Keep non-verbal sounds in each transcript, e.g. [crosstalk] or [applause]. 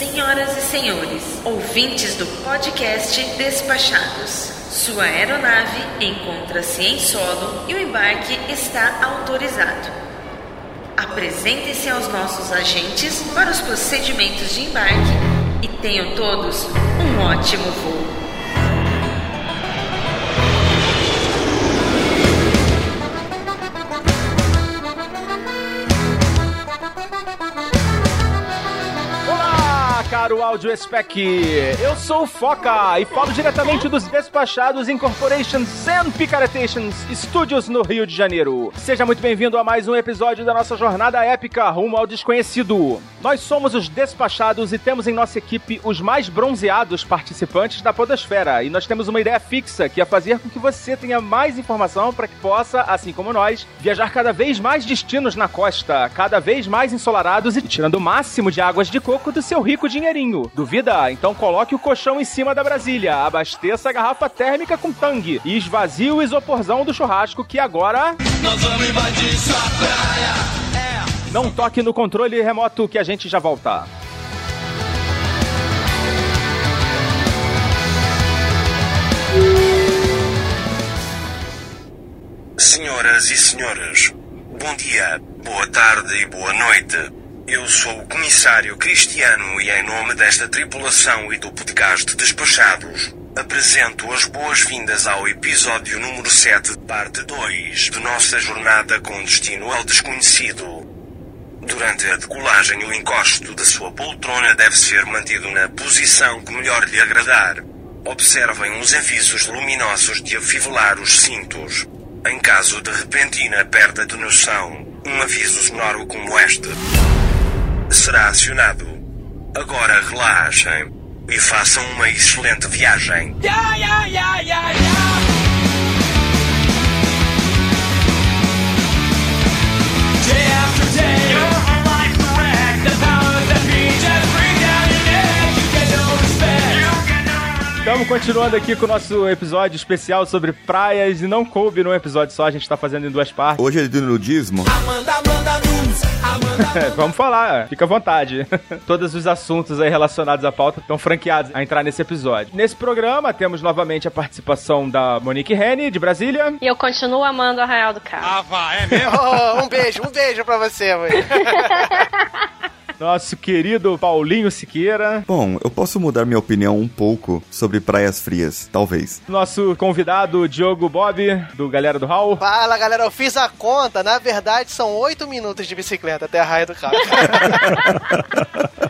Senhoras e senhores, ouvintes do podcast Despachados, sua aeronave encontra-se em solo e o embarque está autorizado. Apresentem-se aos nossos agentes para os procedimentos de embarque e tenham todos um ótimo voo. Caro áudio spec. Eu sou o Foca e falo diretamente dos despachados Incorporations and Picaretations Studios no Rio de Janeiro. Seja muito bem-vindo a mais um episódio da nossa jornada épica rumo ao desconhecido. Nós somos os despachados e temos em nossa equipe os mais bronzeados participantes da Podosfera. E nós temos uma ideia fixa que é fazer com que você tenha mais informação para que possa, assim como nós, viajar cada vez mais destinos na costa, cada vez mais ensolarados e tirando o máximo de águas de coco do seu rico dinheirinho. Duvida? Então coloque o colchão em cima da Brasília, abasteça a garrafa térmica com tangue e esvazie o isoporzão do churrasco que agora. Nós vamos invadir sua praia. É. Não toque no controle remoto que a gente já volta. Senhoras e senhores, bom dia, boa tarde e boa noite. Eu sou o comissário Cristiano e em nome desta tripulação e do podcast Despachados, apresento as boas-vindas ao episódio número 7, parte 2 de nossa jornada com destino ao desconhecido. Durante a decolagem, o encosto da sua poltrona deve ser mantido na posição que melhor lhe agradar. Observem os avisos luminosos de afivelar os cintos. Em caso de repentina perda de noção, um aviso sonoro como este será acionado. Agora relaxem e façam uma excelente viagem. Yeah, yeah, yeah, yeah, yeah. Day after day, your life's a wreck. The powers that be just bring down your neck. You get no respect. Estamos continuando aqui com o nosso episódio especial sobre praias e não coube num episódio só, a gente tá fazendo em duas partes. Hoje é do nudismo. Amanda, Amanda... [laughs] Vamos falar, fica à vontade. [laughs] Todos os assuntos aí relacionados à pauta estão franqueados a entrar nesse episódio. Nesse programa temos novamente a participação da Monique Rene, de Brasília. E eu continuo amando Arraial do Cabo. Ah, vá, é mesmo? Oh, [laughs] um beijo, um beijo pra você, mãe. Nosso querido Paulinho Siqueira. Bom, eu posso mudar minha opinião um pouco sobre praias frias, talvez. Nosso convidado, Diogo Bob, do Galera do Hall. Fala, galera, eu fiz a conta. Na verdade, são oito minutos de bicicleta até a raia do carro. [laughs]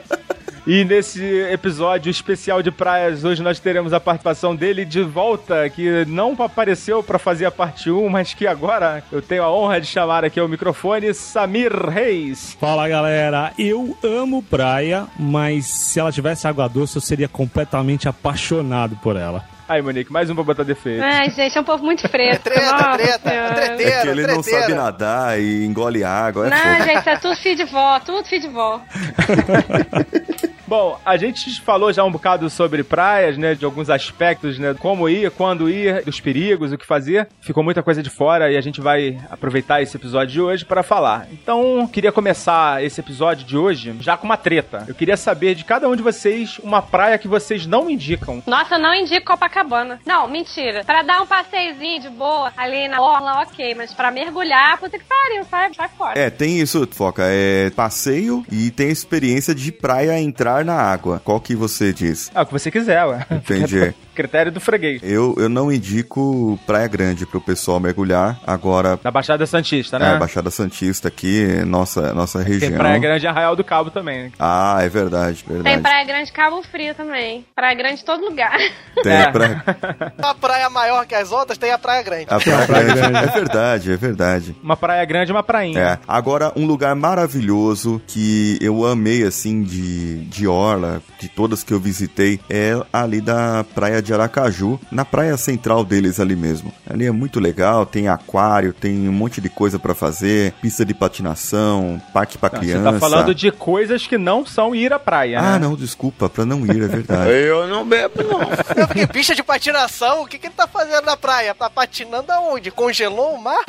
E nesse episódio especial de praias, hoje nós teremos a participação dele de volta, que não apareceu para fazer a parte 1, mas que agora eu tenho a honra de chamar aqui ao microfone, Samir Reis. Fala galera, eu amo praia, mas se ela tivesse água doce eu seria completamente apaixonado por ela. Aí, Monique, mais um pra botar defeito. Ai, gente, é um povo muito fresco. É treta, Nossa treta, treteiro, É que ele não sabe nadar e engole água. É Não, fogo. gente, é tudo filho de vó, tudo filho de vó. [laughs] Bom, a gente falou já um bocado sobre praias, né? De alguns aspectos, né? Como ir, quando ir, dos perigos, o que fazer. Ficou muita coisa de fora e a gente vai aproveitar esse episódio de hoje para falar. Então, queria começar esse episódio de hoje já com uma treta. Eu queria saber de cada um de vocês uma praia que vocês não indicam. Nossa, eu não indico Copacabana. Não, mentira. Pra dar um passeiozinho de boa ali na orla, ok. Mas pra mergulhar, puta que pariu, sai, sai fora. É, tem isso, Foca. É passeio e tem experiência de praia entrar na água. Qual que você diz? Ah, o que você quiser, ué. Entendi. [laughs] Critério do freguês. Eu, eu não indico Praia Grande pro pessoal mergulhar. Agora, Na Baixada Santista, é, né? Baixada Santista aqui, nossa, nossa Tem região. Praia Grande e Arraial do Cabo também. né? Ah, é verdade, verdade. Tem Praia Grande Cabo Frio também. Praia Grande em todo lugar. [laughs] Tem É. a praia, [laughs] A praia maior que as outras tem a praia grande. a praia grande. É verdade, é verdade. Uma praia grande e uma prainha. É. Agora, um lugar maravilhoso que eu amei, assim, de, de Orla, de todas que eu visitei, é ali da praia de Aracaju, na praia central deles ali mesmo. Ali é muito legal, tem aquário, tem um monte de coisa pra fazer, pista de patinação, parque pra Não, criança. Você tá falando de coisas que não são ir à praia, né? Ah, não, desculpa, pra não ir, é verdade. [laughs] Eu não bebo, não. Eu fiquei, pista de patinação, o que, que ele tá fazendo na praia? Tá patinando aonde? Congelou o mar?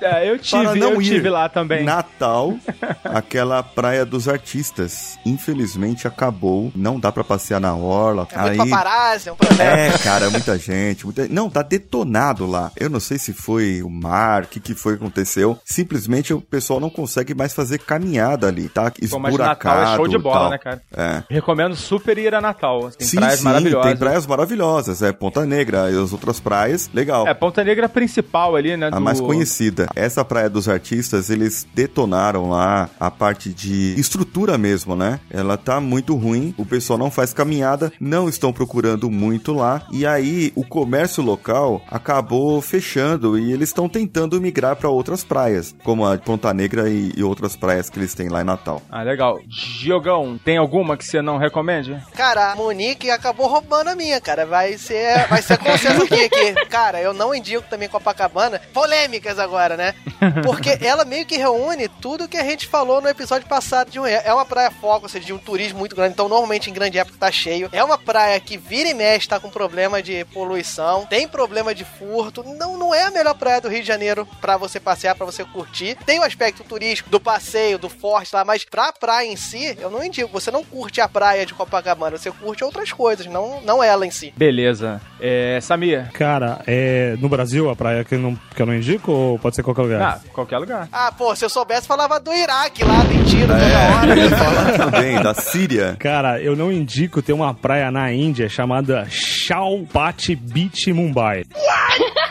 É, [laughs] eu Para tive, não eu ir. tive lá também. Natal, aquela praia dos artistas artistas, infelizmente acabou. Não dá pra passear na orla. É muito Aí paparazzi, é um problema. é, cara, muita gente. Muita... Não, tá detonado lá. Eu não sei se foi o mar, o que, que foi que aconteceu. Simplesmente o pessoal não consegue mais fazer caminhada ali, tá? Pô, mas Natal Esburacado é show de bola, tal. né, cara? É. Recomendo super ir a Natal. Tem sim, praias sim, maravilhosas. tem praias maravilhosas. É Ponta Negra e as outras praias, legal. É, Ponta Negra principal ali, né? A do- mais conhecida. Essa Praia dos Artistas, eles detonaram lá a parte de estrutura mesmo, né? Ela tá muito ruim, o pessoal não faz caminhada, não estão procurando muito lá, e aí o comércio local acabou fechando e eles estão tentando migrar para outras praias, como a de Ponta Negra e, e outras praias que eles têm lá em Natal. Ah, legal. Giogão, tem alguma que você não recomende? Cara, a Monique acabou roubando a minha, cara. Vai ser, vai ser consenso aqui, que, cara, eu não indico também Copacabana. Polêmicas agora, né? Porque ela meio que reúne tudo que a gente falou no episódio passado de um É uma praia foco, ou seja, de um turismo muito grande, então normalmente em grande época tá cheio. É uma praia que vira e mexe, tá com problema de poluição, tem problema de furto. Não, não é a melhor praia do Rio de Janeiro pra você passear, pra você curtir. Tem o aspecto turístico do passeio, do forte lá, mas pra praia em si, eu não indico. Você não curte a praia de Copacabana, você curte outras coisas, não, não ela em si. Beleza. É, Samir. Cara, é no Brasil a praia que, não, que eu não indico ou pode ser qualquer lugar? Ah, qualquer lugar. Ah, pô, se eu soubesse, falava do Iraque lá, tem tiro É, toda hora. [laughs] ia [laughs] falar também, da Síria. Cara, eu não indico ter uma praia na Índia chamada Chowpatty Beach Mumbai. [laughs]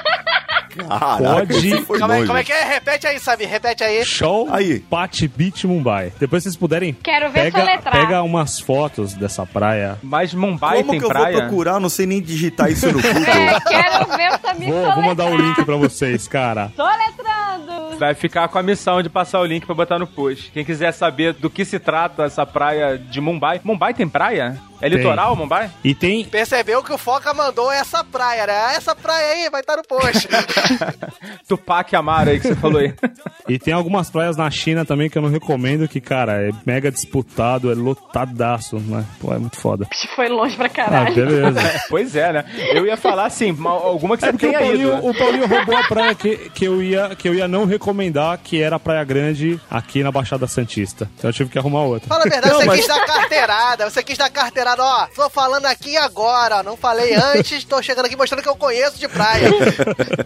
Caraca, Pode- Como é, como é que é? Repete aí, Sabi, repete aí. Chowpatty Beach Mumbai. Depois vocês puderem, Quero ver pega, soletrar. pega umas fotos dessa praia. Mas Mumbai Como tem que eu praia? vou procurar? Não sei nem digitar isso no [laughs] Google. É, quero ver Samir Vou, vou mandar o link pra vocês, cara. Soletrando. Vai ficar com a missão de passar o link pra botar no post. Quem quiser saber do que se trata essa praia de Mumbai. Mumbai tem praia? É Tem. litoral, Mumbai? E tem, Percebeu que o Foca mandou essa praia, né? Ah, Essa praia aí vai estar no post. [laughs] Tupac Amaro aí que você falou aí. [laughs] E tem algumas praias na China também que eu não recomendo, que, cara, é mega disputado, é lotadaço, né? Pô, é muito foda. Foi longe pra Ah, caralho. beleza. [laughs] pois é, né? Eu ia falar assim, ma- alguma que É você porque o tenha ido. Paulinho, o Paulinho roubou a praia que, que, eu ia, que eu ia não recomendar, que era a Praia Grande aqui na Baixada Santista. Então eu tive que arrumar outra. Fala a verdade, Não, você mas- quis dar carteirada, você quis dar carteirada, ó. Tô falando aqui agora, ó. Não falei antes, tô chegando aqui mostrando que eu conheço de praia. [laughs]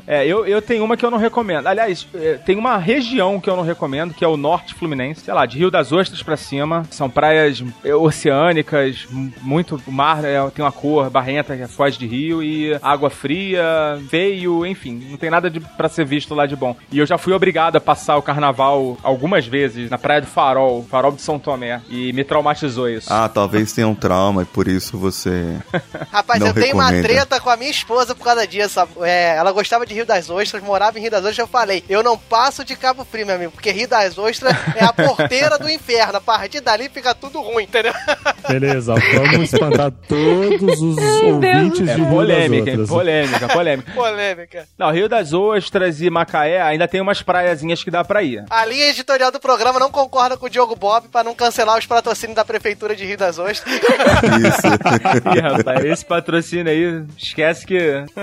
É, eu, eu tenho uma que eu não recomendo. Aliás, é, tem uma região que eu não recomendo, que é o Norte Fluminense. Sei lá, de Rio das Ostras pra cima. São praias é, oceânicas, muito. O mar é, tem uma cor barrenta que foge de rio e água fria, feio, enfim. Não tem nada de, pra ser visto lá de bom. E eu já fui obrigado a passar o carnaval algumas vezes na Praia do Farol, Farol de São Tomé. E me traumatizou isso. Ah, talvez tenha um trauma e por isso você. [laughs] Rapaz, Não eu tenho uma recomenda. treta com a minha esposa por causa disso. É, ela gostava de Rio das Ostras, morava em Rio das Ostras. Eu falei, eu não passo de Cabo Frio, meu amigo, porque Rio das Ostras é a porteira do inferno. A partir dali fica tudo ruim, entendeu? Beleza, vamos espantar todos os ouvintes É de Rio polêmica, das hein? Polêmica, polêmica. Polêmica. Não, Rio das Ostras e Macaé ainda tem umas praiazinhas que dá pra ir. A linha editorial do programa não concorda com o Diogo Bob pra não cancelar os patrocínios da Prefeitura de Rio das Ostras. [laughs] Isso. [laughs] Ih, rapaz, esse patrocínio aí, esquece que.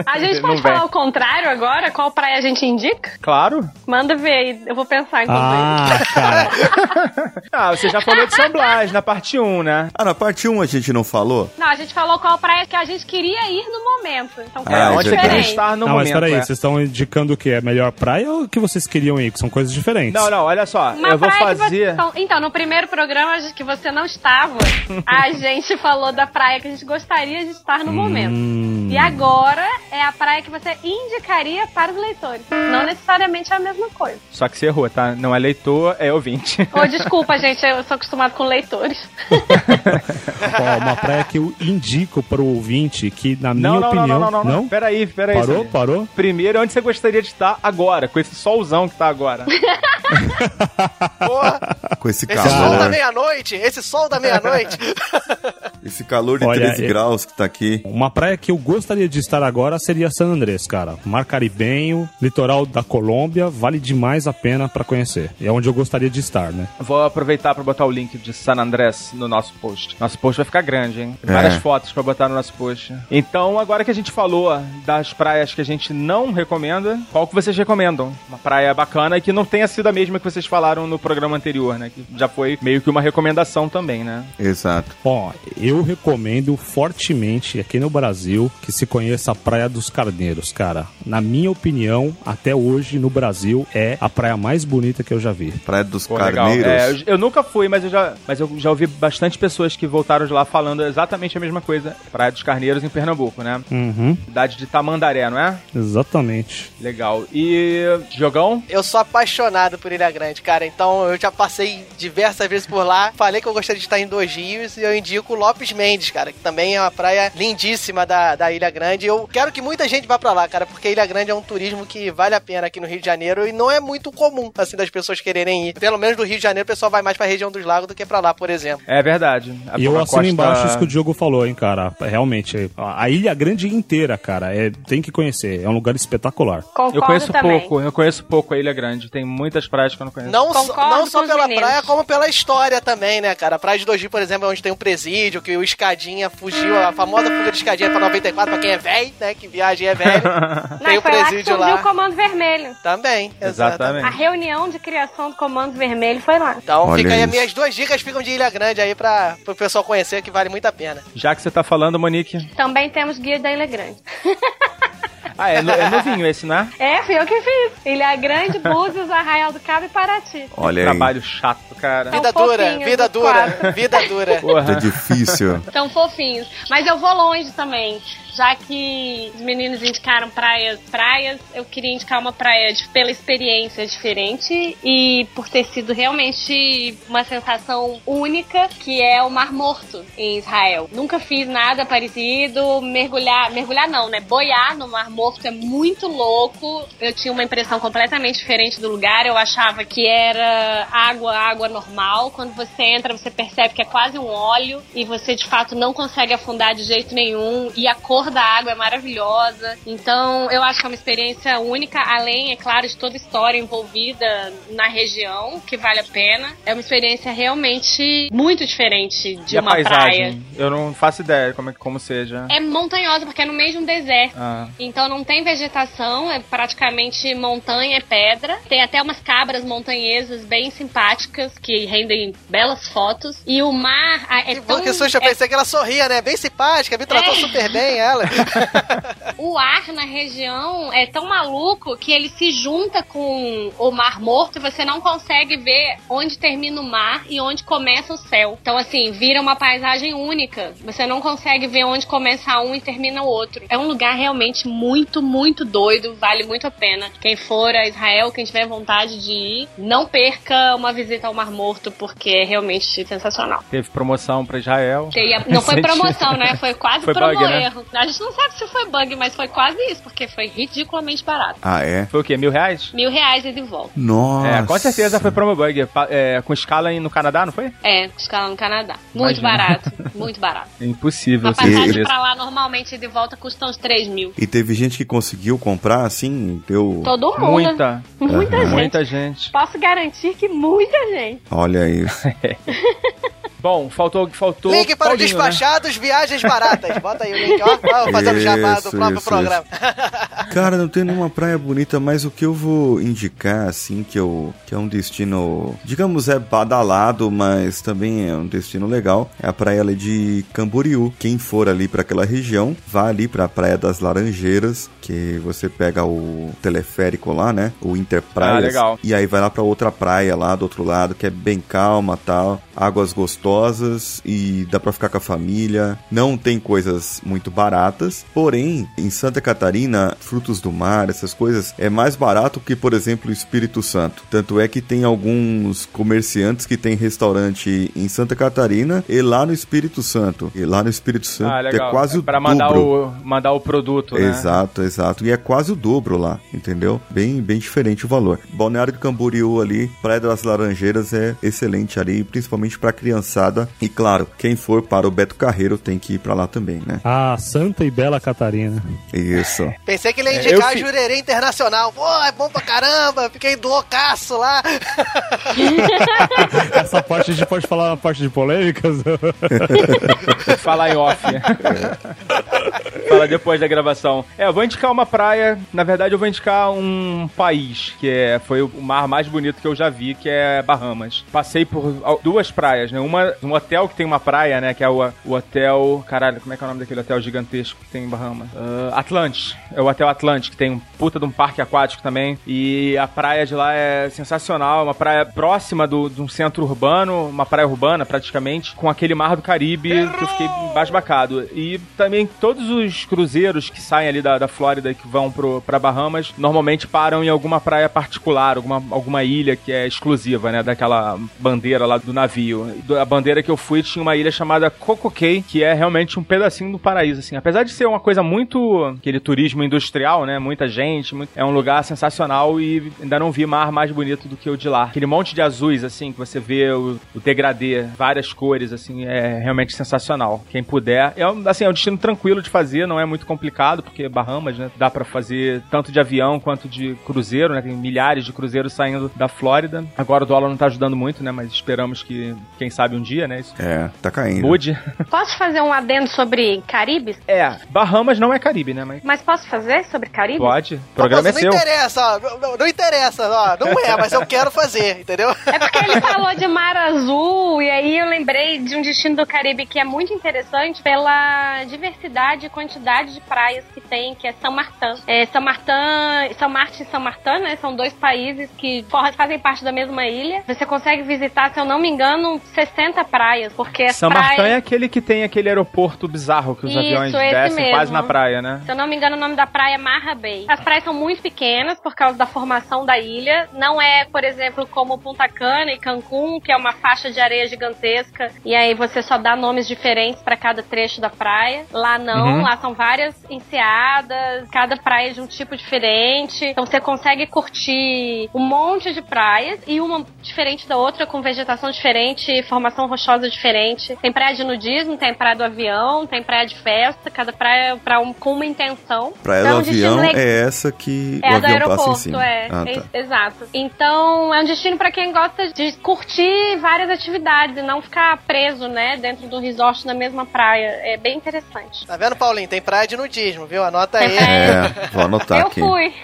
A gente [laughs] não pode vem. falar o contrário agora? Qual praia a gente indica? Claro. Manda ver aí, eu vou pensar enquanto Ah, cara. [laughs] Ah, você já falou de São Blas na parte 1, né? Ah, na parte 1 a gente não falou? Não, a gente falou qual praia que a gente queria ir no momento. Então, Ah, onde você queria diferente. estar no não, mas momento. peraí, é. vocês estão indicando o que? É melhor praia ou o que vocês queriam ir? Que são coisas diferentes. Não, não, olha só. Uma eu vou que você- fazer. então, então, no primeiro programa que você não estava, a gente falou da praia que a gente gostaria de estar no momento. Hum. E agora é a praia que você indicaria para os leitores. Não necessariamente é a mesma coisa. Só que você errou, tá? Não é leitor, é ouvinte. Ô, desculpa, gente, eu sou acostumado com leitores. [laughs] Ó, uma praia que eu indico para o ouvinte, que na minha Não, não, opinião. não, não, não, não. Peraí, peraí. Parou? Parou? Primeiro, onde você gostaria de estar agora, com esse solzão que tá agora? [laughs] Porra, Com esse esse sol da calor. meia-noite, esse sol da meia-noite. [laughs] Esse calor de Olha, 13 eu- graus que tá aqui. Uma praia que eu gostaria de estar agora seria San Andrés, cara. Mar Caribenho, litoral da Colômbia, vale demais a pena para conhecer. É onde eu gostaria de estar, né? Vou aproveitar pra botar o link de San Andrés no nosso post. Nosso post vai ficar grande, hein? É. Várias fotos pra botar no nosso post. Então, agora que a gente falou das praias que a gente não recomenda, qual que vocês recomendam? Uma praia bacana e que não tenha sido a mesma que vocês falaram no programa anterior, né? Que já foi meio que uma recomendação também, né? Exato. Ó, eu recomendo fortemente aqui no Brasil que se conheça a Praia dos Carneiros, cara. Na minha opinião, até hoje no Brasil é a praia mais bonita que eu já vi. Praia dos Pô. Carneiros. É, eu, eu nunca fui, mas eu, já, mas eu já ouvi bastante pessoas que voltaram de lá falando exatamente a mesma coisa. Praia dos Carneiros em Pernambuco, né? Uhum, Cidade de Tamandaré, não é? exatamente. Legal. E jogão? Eu sou apaixonado por Ilha Grande, cara. Então eu já passei diversas vezes por lá. Falei que eu gostaria de estar em dois rios e eu indico Lopes Mendes, cara, que também é uma praia lindíssima da, da Ilha Grande. Eu quero que muita gente vá pra lá, cara, porque Ilha Grande é um turismo que vale a pena aqui no Rio de Janeiro e não é muito comum, assim, das pessoas quererem ir. Pelo menos do Rio de Janeiro, o pessoal vai mais pra região dos lagos do que pra lá, por exemplo. É verdade. A- E eu assino costa- embaixo isso que o Diogo falou, hein, cara. Realmente, a a Ilha Grande inteira, cara, é, tem que conhecer. É um lugar espetacular. Concordo Eu conheço também. pouco, eu conheço pouco a Ilha Grande. Tem muitas praias que eu não conheço. Não, só, Concordo não só pela meninos. praia, como pela história também, né, cara? A Praia de Doji, por exemplo, é onde tem um presídio, que o Escadinha fugiu, a famosa fuga de Escadinha pra 94, pra quem é velho, né? Que viagem é velho. [laughs] Tem o lá que presídio lá. o Comando Vermelho. Também, A Exatamente. reunião de criação do Comando Vermelho foi lá. Então Olha fica aí, as minhas duas dicas ficam de Ilha Grande aí pra, pro pessoal conhecer, que vale muito a pena. Já que você tá falando, Monique. Também temos Guia da Ilha Grande. [laughs] Ah, é, no- é novinho esse, né? É, fui eu que fiz. Ilha Grande, Búzios, Arraial do Cabo e Paraty. Olha aí. Trabalho chato, cara. Vida dura, vida dura, quatro. vida dura. É difícil. São fofinhos. Mas eu vou longe também. Já que os meninos indicaram praias, praias, eu queria indicar uma praia de- pela experiência diferente e por ter sido realmente uma sensação única, que é o Mar Morto em Israel. Nunca fiz nada parecido, mergulhar, mergulhar não, né? Boiar no Mar Morto é muito louco. Eu tinha uma impressão completamente diferente do lugar. Eu achava que era água, água normal. Quando você entra, você percebe que é quase um óleo e você de fato não consegue afundar de jeito nenhum. E a cor da água é maravilhosa. Então, eu acho que é uma experiência única, além, é claro, de toda a história envolvida na região, que vale a pena. É uma experiência realmente muito diferente de e a uma praia. paisagem? Eu não faço ideia como, é, como seja. É montanhosa, porque é no meio de um deserto. Ah, Então não tem vegetação, é praticamente montanha, é pedra. Tem até umas cabras montanhesas bem simpáticas que rendem belas fotos. E o mar ah, é Que, tão. que susto, eu é- pensei que ela sorria, né? Bem simpática, me tratou É. super bem ela. [laughs] o ar na região é tão maluco que ele se junta com o Mar Morto e você não consegue ver onde termina o mar e onde começa o céu. Então, assim, vira uma paisagem única. Você não consegue ver onde começa um e termina o outro. É um lugar realmente muito, muito doido. Vale muito a pena. Quem for a Israel, quem tiver vontade de ir, não perca uma visita ao Mar Morto, porque é realmente sensacional. teve promoção pra Israel. Não foi [laughs] promoção, né? Foi quase Foi promo bug, né? A gente não sabe se foi bug, mas foi quase isso, porque foi ridiculamente barato. Ah, é? Foi o quê? Mil reais? Mil reais e de volta. Nossa. É, com certeza foi promo bug. É, com escala aí no Canadá, não foi? É, escala no Canadá. Muito Imagina. barato, [laughs] muito barato. É impossível Uma passagem preço. pra lá normalmente de volta custa uns 3 mil. E teve gente que conseguiu comprar, assim, deu... Todo mundo. Muita, Muita gente. muita gente. Posso garantir que muita gente. Olha isso. [laughs] [laughs] Bom, faltou, faltou Link para Paulinho, os despachados, viagens baratas. Bota aí o link, ó. Fazendo jabá do Isso, próprio isso, programa. Cara, não tem nenhuma praia bonita, mas o que eu vou indicar, assim, que, eu, que é um destino, digamos, é badalado, mas também é um destino legal, é a praia ali de Camboriú. Quem for ali para aquela região, vá ali para a Praia das Laranjeiras, que você pega o teleférico lá, né? O Interpraias. Ah, legal. E aí vai lá para outra praia lá do outro lado, que é bem calma tal, águas gostosas e dá para ficar com a família. Não tem coisas muito baratas, porém, em Santa Catarina, frutos do mar, essas coisas, é mais barato que, por exemplo, o Espírito Santo. Tanto é que tem alguns comerciantes que tem restaurante em Santa Catarina e lá no Espírito Santo. E lá no Espírito Santo Ah, é quase o Pra mandar dobro. o, mandar o produto, né? Exato, exato. E é quase o dobro lá, entendeu? Bem, bem diferente o valor. Balneário de Camboriú ali, Praia das Laranjeiras é excelente ali, principalmente pra criançada. E claro, quem for para o Beto Carreiro tem que ir pra lá também, né? Ah, Santa e Bela Catarina. Isso. Pensei que ele ia É, indicar fi- Jurerê Internacional. Pô, é bom pra caramba. Fiquei loucaço lá. [laughs] Essa parte a gente pode falar na parte de polêmicas? Falar em off. Fala depois da gravação. É, eu vou indicar uma praia. Na verdade, eu vou indicar um país que é, foi o mar mais bonito que eu já vi, que é Bahamas. Passei por duas praias, né? Uma, um hotel que tem uma praia, né? Que é o, o hotel. Caralho, como é que é o nome daquele hotel gigantesco que tem em Bahamas? Ah, Atlantis. É o Hotel Atlantis, que tem um puta de um parque aquático também. E a praia de lá é sensacional. Uma praia próxima do, de um centro urbano, uma praia urbana praticamente, com aquele mar do Caribe que eu fiquei basbacado. E também todos os cruzeiros que saem ali da, da Flórida e que vão pro, pra Bahamas, normalmente param em alguma praia particular, alguma, alguma ilha que é exclusiva, né? Daquela bandeira lá do navio. A bandeira que eu fui tinha uma ilha chamada Coco que é realmente um pedacinho do paraíso, assim. Apesar de ser uma coisa muito... aquele turismo industrial, né? Muita gente, muito- é um lugar sensacional e ainda não vi mar mais bonito do que o de lá. Aquele monte de azuis, assim, que você vê o, o degradê, várias cores, assim, é realmente sensacional. Quem puder. É, um- assim, é um destino tranquilo de fazer, não é muito complicado, porque Bahamas, né? Dá pra fazer tanto de avião quanto de cruzeiro, né? Tem milhares de cruzeiros saindo da Flórida. Agora o dólar não tá ajudando muito, né? Mas esperamos que, quem sabe um dia, né? Isso É, tá caindo. mude. Posso fazer um adendo sobre Caribes? É, Bahamas não é Caribe, né? Mas Mas posso fazer sobre Caribes? pode. O programa é não seu. interessa, ó, não, não- não interessa, ó, não é, mas eu quero fazer, entendeu? É porque ele falou de mar azul, e aí eu lembrei de um destino do Caribe que é muito interessante pela diversidade e quantidade de praias que tem, que é São Martin. É, São Martin, São Martin e São Martin, né? São dois países que fazem parte da mesma ilha. Você consegue visitar, se eu não me engano, 60 praias, porque São praias... Martin é aquele que tem aquele aeroporto bizarro que os Isso, aviões esse descem mesmo. quase na praia, né? Se eu não me engano, o nome da praia é Marra Bay. As praias são muito pequenas por causa da formação da ilha. Não é, por exemplo, como Punta Cana e Cancún, que é uma faixa de areia gigantesca e aí você só dá nomes diferentes para cada trecho da praia. Lá não, Uhum. lá são várias enseadas, cada praia de um tipo diferente. Então você consegue curtir um monte de praias e uma diferente da outra, com vegetação diferente, formação rochosa diferente. Tem praia de nudismo, tem praia do avião, tem praia de festa, cada praia pra um- com uma intenção. Praia Então, do um destino avião le- é essa que é o a do avião passa em aeroporto, cima. é. Ah, É- tá. Exato. Então, é um destino pra quem gosta de curtir várias atividades e não ficar preso, né, dentro do resort na mesma praia. É bem interessante. Tá vendo, Paulinho? Tem praia de nudismo, viu? Anota aí. É, vou anotar eu aqui. fui.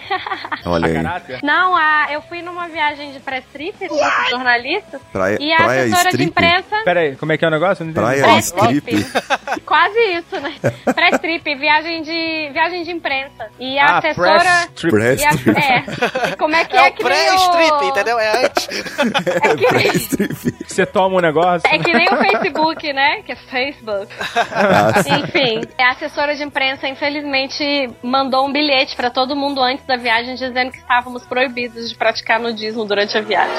Olha aí. Não, a, eu fui numa viagem de press trip com outros jornalistas Praia, e a praia assessora de strip? imprensa Pera aí, como é que é o negócio? Eu. Praia strip? trip. Quase isso, né? [laughs] Press trip, viagem de viagem de imprensa. E a Ah, assessora press trip. Press e a- trip. é. Como é que [laughs] É é, o que nem pré-strip, o- entendeu? É antes. É que, [laughs] Praia strip. Você toma um negócio. é que nem o Facebook, né? Que é Facebook. Ah, sim. Enfim, a assessora de imprensa, infelizmente, mandou um bilhete pra todo mundo antes da viagem dizendo que estávamos proibidos de praticar nudismo durante a viagem.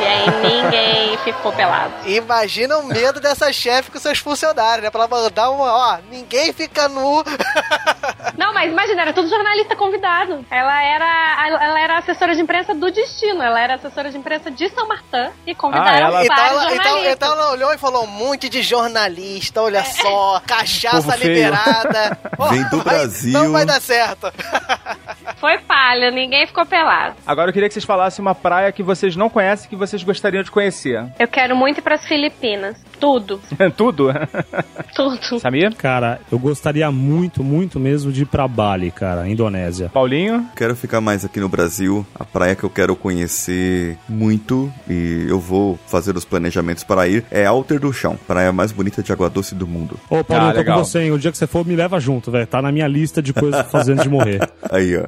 E aí ninguém [laughs] ficou pelado. Imagina o medo dessa chefe com seus funcionários, né? Pra ela mandar uma, ó, ninguém fica nu. [laughs] Não, mas imagina, era tudo jornalista convidado. Ela era, ela era assessora de imprensa do destino. Ela era assessora de imprensa de São Martin e convidaram Ah, ela- Então ela, então, então ela olhou e falou: um monte de jornalista, olha só, cachaça liberada. Vem do vai- Brasil. Não vai dar certo. [laughs] Foi falha, ninguém ficou pelado. Agora eu queria que vocês falassem uma praia que vocês não conhecem que vocês gostariam de conhecer. Eu quero muito ir pras Filipinas. Tudo, [laughs] Tudo? tudo. Samir? Cara, eu gostaria muito, muito mesmo de ir pra Bali, cara, Indonésia. Paulinho? Quero ficar mais aqui no Brasil. A praia que eu quero conhecer muito e eu vou fazer os planejamentos para ir é Alter do Chão, praia mais bonita de água doce do mundo. Ô, Paulinho, Ah, tô legal. com você, hein? O dia que você for, me leva junto, velho. Tá na minha lista de coisas antes de morrer. [laughs] Aí, ó.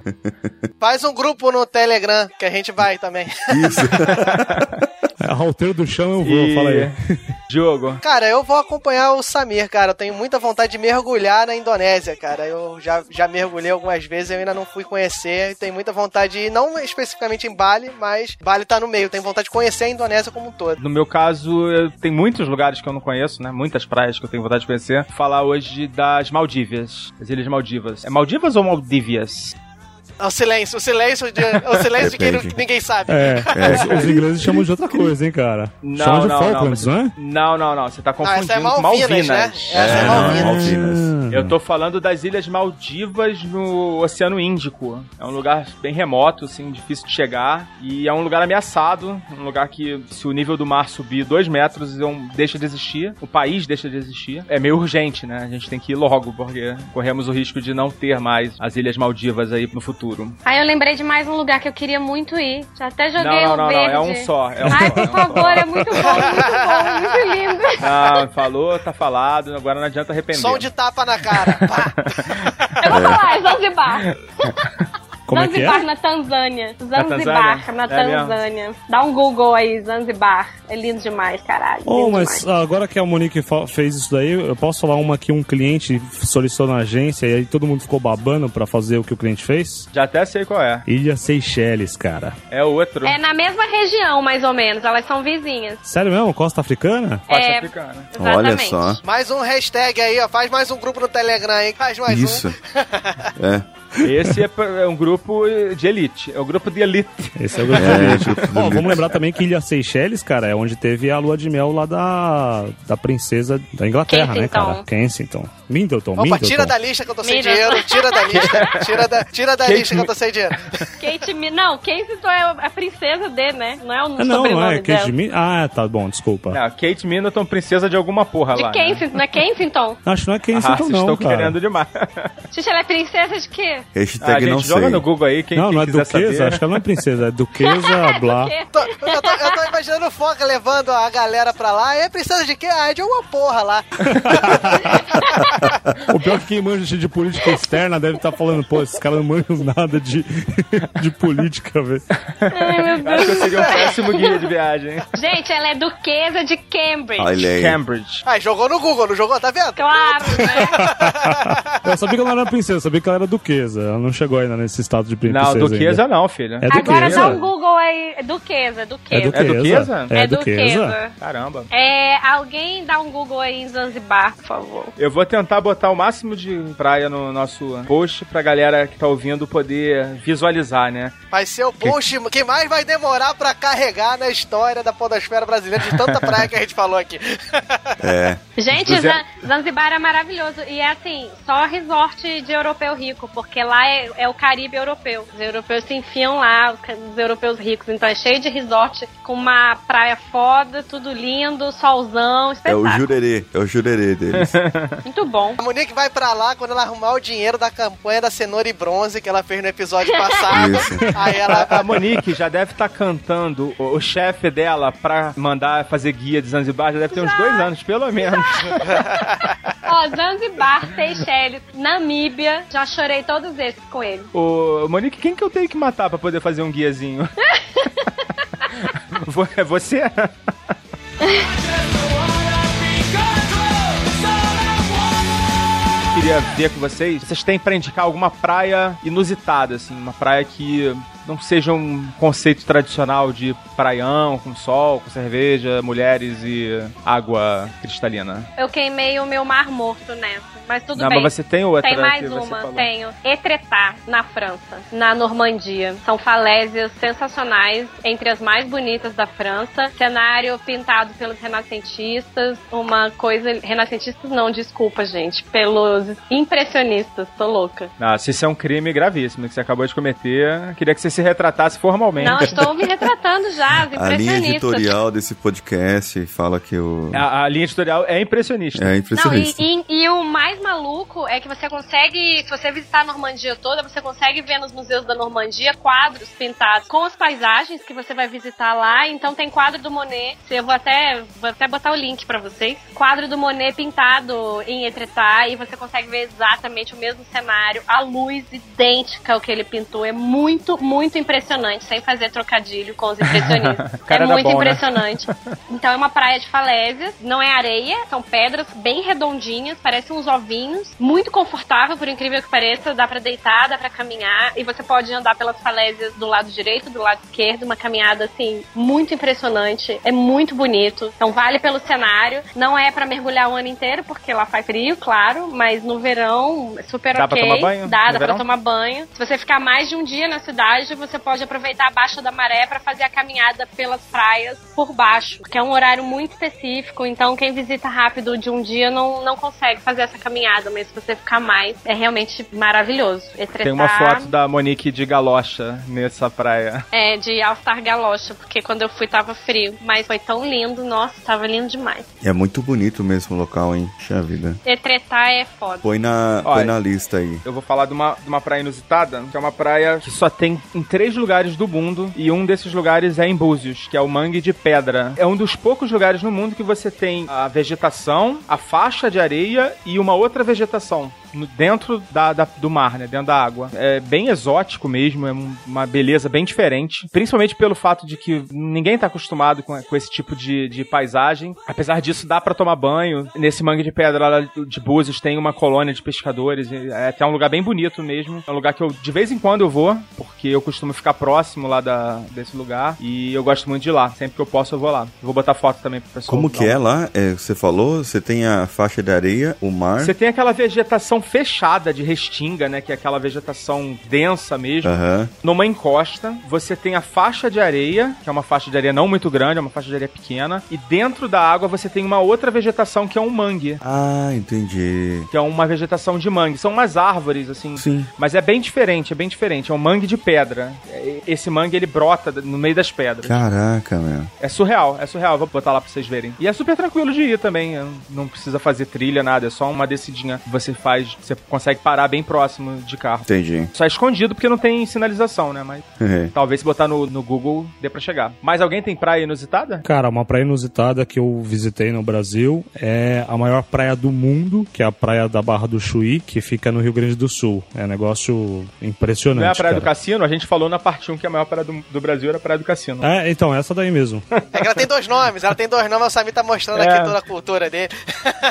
Faz um grupo no Telegram que a gente vai também. Isso. [laughs] [laughs] A Roteiro do chão eu vou, E... fala aí. [laughs] Diogo? Cara, eu vou acompanhar o Samir, cara. Eu tenho muita vontade de mergulhar na Indonésia, cara. Eu já, já mergulhei algumas vezes, eu ainda não fui conhecer. Tenho muita vontade de ir, não especificamente em Bali, mas Bali tá no meio. Tenho vontade de conhecer a Indonésia como um todo. No meu caso, eu- tem muitos lugares que eu não conheço, né? Muitas praias que eu tenho vontade de conhecer. Vou falar hoje das Maldívias, as Ilhas Maldivas. É Maldivas ou Maldívias? É o silêncio, o silêncio de, o silêncio de quem não- ninguém sabe. [laughs] É, os, os ingleses chamam de outra coisa, hein, cara? Não, chamam de não, Falklands, não, não, é? Não, não, não. Você tá Ah, confundindo essa é com Malvinas, né? Malvinas. Essa é, É, Malvinas. Malvinas. Eu tô falando das Ilhas Maldivas no Oceano Índico. É um lugar bem remoto, assim, difícil de chegar. E é um lugar ameaçado. Um lugar que, se o nível do mar subir dois metros, deixa de existir. O país deixa de existir. É meio urgente, né? A gente tem que ir logo, porque corremos o risco de não ter mais as Ilhas Maldivas aí no futuro. Aí eu lembrei de mais um lugar que eu queria muito ir. Já até joguei Não, não, o não, não. verde. É um só. É um Ai, só, por é um favor, só. é muito bom, muito bom, muito lindo. [laughs] Não, falou, tá falado. Agora não adianta arrepender. Som de tapa na cara. Pá. Eu vou falar, é Zanzibar. Como é que Zanzibar é? na Tanzânia. Zanzibar Tanzânia? na É? Tanzânia. Dá um Google aí, Zanzibar. É lindo demais, caralho. Oh, lindo mas demais. agora que a Monique fez isso daí, eu posso falar uma que um cliente solicitou na agência e aí todo mundo ficou babando pra fazer o que o cliente fez? Já até sei qual é. Ilha Seychelles, cara. É outro. É na mesma região, mais ou menos. Elas são vizinhas. Sério mesmo? Costa Africana? Costa é, Africana. Olha Exatamente. só. Mais um hashtag aí, ó. Faz mais um grupo no Telegram aí. Faz mais Isso. um. [laughs] É. Esse é, é um grupo de elite. É o grupo de elite. Esse é o É, elite. grupo de Ó, elite. vamos lembrar também que Ilha Seychelles, cara, é onde teve a lua de mel lá da, da princesa da Inglaterra, né, Kensington. cara? Kensington. Middleton, Opa, Middleton. tira da lista que eu tô sem Middleton. dinheiro. Tira da lista. [laughs] Tira da, tira da Kate lista que eu tô sem dinheiro. [laughs] Kate Mi... Não, Kensington é a princesa dele, né? Não é o Ah, não, não é dela. Kate Mid... Ah, tá bom, desculpa. Não, Kate Middleton, princesa de alguma porra De lá. né? Kensington, não é Kensington? [laughs] Acho que não é Ah, Kensington, vocês não, estão cara. querendo demais. Xixi, ela é princesa de quê? A Hashtag gente não joga sei. no Google aí, quem, não, quem não é duquesa, saber. acho que ela não é princesa, é duquesa, blá. Quê? Tô- eu, tô, eu tô imaginando o Foca levando a galera pra lá. E é precisa de quê? Ah, é de uma porra lá. [laughs] O pior é que quem manja de política externa deve estar falando, pô, esses caras não manjam nada de, de política, velho. Acho que eu seria um péssimo guia de viagem. Gente, ela é duquesa de Cambridge. Olha aí. Cambridge. Ah, jogou no Google, não jogou? Tá vendo? Claro, né? [laughs] Eu sabia que ela não era princesa, eu sabia que ela era duquesa. Ela não chegou ainda nesse status de princesa. Não, duquesa ainda. não, filha. É Agora duquesa. dá um Google aí. Duquesa, É duquesa. duquesa. duquesa? É É duquesa. duquesa. Caramba. É, alguém dá um Google aí em Zanzibar, por favor. Eu vou tentar botar o máximo de praia no nosso post pra galera que tá ouvindo poder visualizar, né? Vai ser o post que mais vai demorar pra carregar na história da podosfera brasileira, de tanta praia que a gente falou aqui. É. [laughs] Gente, Zanzibar é maravilhoso. E é assim, só resort de europeu rico, porque lá é, é o Caribe europeu. Os europeus se enfiam lá, os, europeus ricos. Então é cheio de resort com uma praia foda, tudo lindo, solzão, É o espetáculo. jurerê. É o jurerê deles. [laughs] Muito bom. A Monique vai pra lá quando ela arrumar o dinheiro da campanha da cenoura e bronze que ela fez no episódio passado. Isso. Aí ela. A, a Monique já deve estar cantando o, o chefe dela pra mandar fazer guia de Zanzibar, já deve ter uns dois anos, pelo menos. [laughs] Ó, Zanzibar, Seychelles, Namíbia, já chorei todos esses com ele. Ô, Monique, quem que eu tenho que matar pra poder fazer um guiazinho? [laughs] É você? [laughs] Queria ver com vocês. Vocês têm pra indicar alguma praia inusitada, assim, uma praia que não seja um conceito tradicional de praião, com sol, com cerveja, mulheres e água cristalina. Eu queimei o meu mar morto nessa, mas tudo não, bem. mas você tem outra Tem mais uma, tenho. Etretat, na França, na Normandia. São falésias sensacionais, entre as mais bonitas da França. Cenário pintado pelos renascentistas, uma coisa... Renascentistas não, desculpa, gente. Pelos impressionistas, tô louca. Nossa, isso é um crime gravíssimo que você acabou de cometer. Queria que você se retratasse formalmente. Não, estou me retratando já, A linha impressionistas. editorial desse podcast fala que o. A, a linha editorial é impressionista. É Não, e, impressionista. e- e o mais maluco é que você consegue, se você visitar a Normandia toda, você consegue ver nos museus da Normandia quadros pintados com as paisagens que você vai visitar lá. Então tem quadro do Monet, eu vou até, vou até botar o link pra vocês. Quadro do Monet pintado em Etretat e você consegue ver exatamente o mesmo cenário, a luz idêntica ao que ele pintou. É muito, muito muito impressionante, sem fazer trocadilho com os impressionistas. [laughs] é muito bom, né? impressionante. [laughs] Então é uma praia de falésias, não é areia, são pedras bem redondinhas, parecem uns ovinhos, muito confortável, por incrível que pareça, dá pra deitar, dá pra caminhar e você pode andar pelas falésias do lado direito, do lado esquerdo, uma caminhada assim muito impressionante, é muito bonito. Então vale pelo cenário, não é pra mergulhar o ano inteiro porque lá faz frio, claro, mas no verão é super Dá pra ok. tomar banho Dá, dá pra tomar banho. Se você ficar mais de um dia na cidade, você pode aproveitar a baixa da maré pra fazer a caminhada pelas praias por baixo, porque é um horário muito específico, então quem visita rápido de um dia não, não consegue fazer essa caminhada, mas se você ficar mais, é realmente maravilhoso. Etretar, Tem uma foto da Monique de galocha nessa praia. É, de All-Star Galocha, porque quando eu fui tava frio, mas foi tão lindo, nossa, tava lindo demais. É muito bonito mesmo o local, hein? Puxa vida. Etretar é foda. Põe na, Olha. põe na lista aí. Eu vou falar de uma, de uma praia inusitada, que é uma praia que só tem em três lugares do mundo, e um desses lugares é em Búzios, que é o Mangue de Pedra. É um dos poucos lugares no mundo que você tem a vegetação, a faixa de areia e uma outra vegetação. Dentro da, da- do mar, né? Dentro da água. É bem exótico mesmo, é um- uma beleza bem diferente. Principalmente pelo fato de que ninguém tá acostumado com, com esse tipo de, de paisagem. Apesar disso, dá pra tomar banho. Nesse mangue de pedra lá de Búzios tem uma colônia de pescadores. É até um lugar bem bonito mesmo. É um lugar que eu, de vez em quando, eu vou, porque eu costumo ficar próximo lá da, desse lugar. E eu gosto muito de ir lá. Sempre que eu posso, eu vou lá. Vou botar foto também pro pessoal. Como que é lá? É, você falou, você tem a faixa de areia, o mar. Você tem aquela vegetação fechada de restinga, né? Que é aquela vegetação densa mesmo. Aham. Numa encosta, você tem a faixa de areia, que é uma faixa de areia não muito grande, é uma faixa de areia pequena. E dentro da água você tem uma outra vegetação que é um mangue. Ah, entendi. Que é uma vegetação de mangue. São umas árvores, assim. Sim. Mas é bem diferente, é bem diferente. É um mangue de pedra. É- Esse mangue, ele brota no meio das pedras. Caraca, meu. É surreal, é surreal. Vou botar lá pra vocês verem. E é super tranquilo de ir também. Não precisa fazer trilha, nada. É só uma descidinha que você faz. Você consegue parar bem próximo de carro. Entendi. Só é escondido porque não tem sinalização, né? Mas É. talvez se botar no, no Google dê pra chegar. Mas alguém tem praia inusitada? Cara, uma praia inusitada que eu visitei no Brasil é a maior praia do mundo, que é a praia da Barra do Chuí, que fica no Rio Grande do Sul. É um negócio impressionante. Não é a praia cara. do Cassino? A gente falou na parte 1 que a maior praia do, do Brasil era a praia do Cassino. É, então, essa daí mesmo. [laughs] É que ela tem dois nomes, ela tem dois nomes, o Samir tá mostrando É. aqui toda a cultura dele.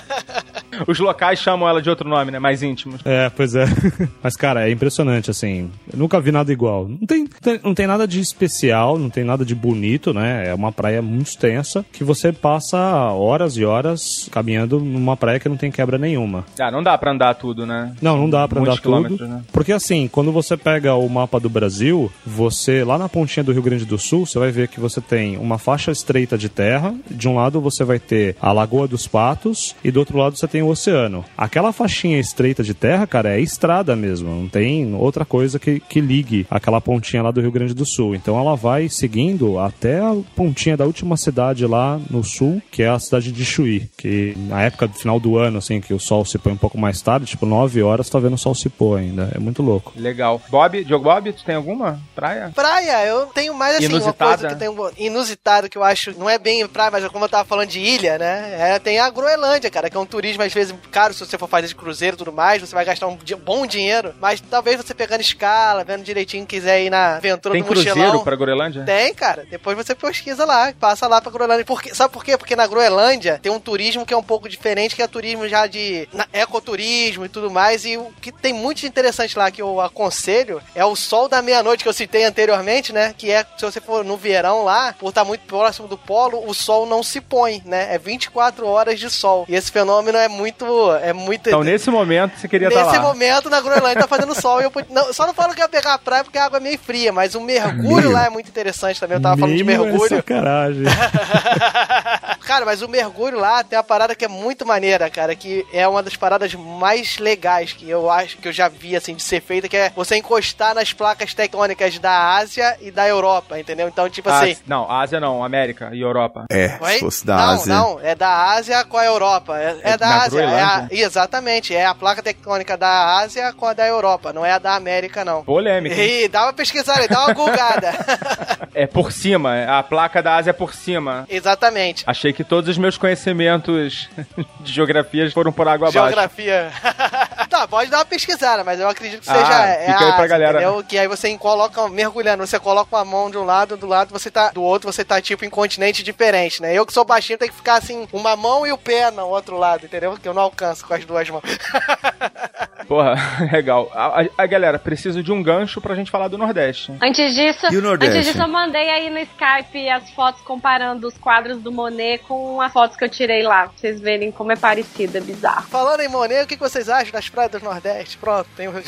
[laughs] Os locais chamam ela de outro nome, né? Mais íntimos. É, pois é. [laughs] Mas, cara, é impressionante, assim. Eu nunca vi nada igual. Não tem, tem- não tem nada de especial, não tem nada de bonito, né? É uma praia muito extensa que você passa horas e horas caminhando numa praia que não tem quebra nenhuma. Ah, não dá pra andar tudo, né? Não, não dá pra Muitos andar tudo. né? Porque assim, quando você pega o mapa do Brasil, você lá na pontinha do Rio Grande do Sul, você vai ver que você tem uma faixa estreita de terra. De um lado você vai ter a Lagoa dos Patos e do outro lado você tem o oceano. Aquela faixinha estreita de terra, cara, é estrada mesmo. Não tem outra coisa que, que ligue aquela pontinha lá do Rio Grande do Sul. Então ela vai seguindo até a pontinha da última cidade lá no sul, que é a cidade de Chuí. Que na época do final do ano, assim, que o sol se põe um pouco mais tarde, tipo 9 horas, tá vendo o sol se pôr ainda. É muito louco. Legal. Bob, Diogo Bob, tu tem alguma praia? Praia, eu tenho mais assim, uma Inusitada? coisa que tem um inusitado que eu acho, não é bem praia, mas como eu tava falando de ilha, né? É, tem a Groenlândia, cara, que é um turismo às vezes caro se você for fazer de cruzeiro tudo mais, você vai gastar um bom dinheiro, mas talvez você pegando escala, vendo direitinho, quiser ir na aventura Tem do cruzeiro mochilão. pra Groenlândia? Tem, cara. Depois você pesquisa lá, passa lá pra Groenlândia. Porque, sabe por quê? Porque na Groenlândia tem um turismo que é um pouco diferente, que é turismo já de na- ecoturismo e tudo mais. E o que tem muito interessante lá que eu aconselho é o sol da meia-noite que eu citei anteriormente, né? Que é, se você for no verão lá, por estar muito próximo do polo, o sol não se põe, né? É 24 horas de sol. E esse fenômeno é muito. É muito Então, nesse momento, você queria estar Nesse lá. momento, na Groenlândia, tá fazendo sol e eu não, Só não falo que ia pegar a praia porque a água é meio fria, mas o mergulho lá é muito interessante também. Eu tava falando de é mergulho. sacanagem. [laughs] Cara, mas o mergulho lá tem uma parada que é muito maneira, cara, que é uma das paradas mais legais que eu acho que eu já vi, assim, de ser feita, que é você encostar nas placas tectônicas da Ásia e da Europa, entendeu? Então, tipo assim. não, Ásia não, América e Europa. É, Oi? se fosse da não, Ásia. não, é da Ásia com a Europa. É, é É da Ásia. É a- exatamente, é a placa tectônica da Ásia com a da Europa, não é a da América, não. Polêmica. E dá uma pesquisada aí, dá uma [laughs] gulgada. É por cima, a placa da Ásia é por cima. Exatamente. Achei que todos os meus conhecimentos [laughs] de geografia foram por água abaixo. Geografia. [laughs] Não, pode dar uma pesquisada, mas eu acredito que Ah, seja. é fica a aí pra Ásia, galera. Entendeu? Que aí você coloca, mergulhando, você coloca uma mão de um lado, do lado você tá. Do outro você tá tipo em continente diferente, né? Eu que sou baixinho tenho que ficar assim, uma mão e o pé no outro lado, entendeu? Que eu não alcanço com as duas mãos. [laughs] Porra, [laughs] legal. A, a- a galera, preciso de um gancho pra gente falar do Nordeste. Antes disso, E o Nordeste? antes disso, eu mandei aí no Skype as fotos comparando os quadros do Monet com as fotos que eu tirei lá. Pra vocês verem como é parecida, bizarro. Falando em Monet, o que que vocês acham das praias do Nordeste? Pronto, tem um. [laughs]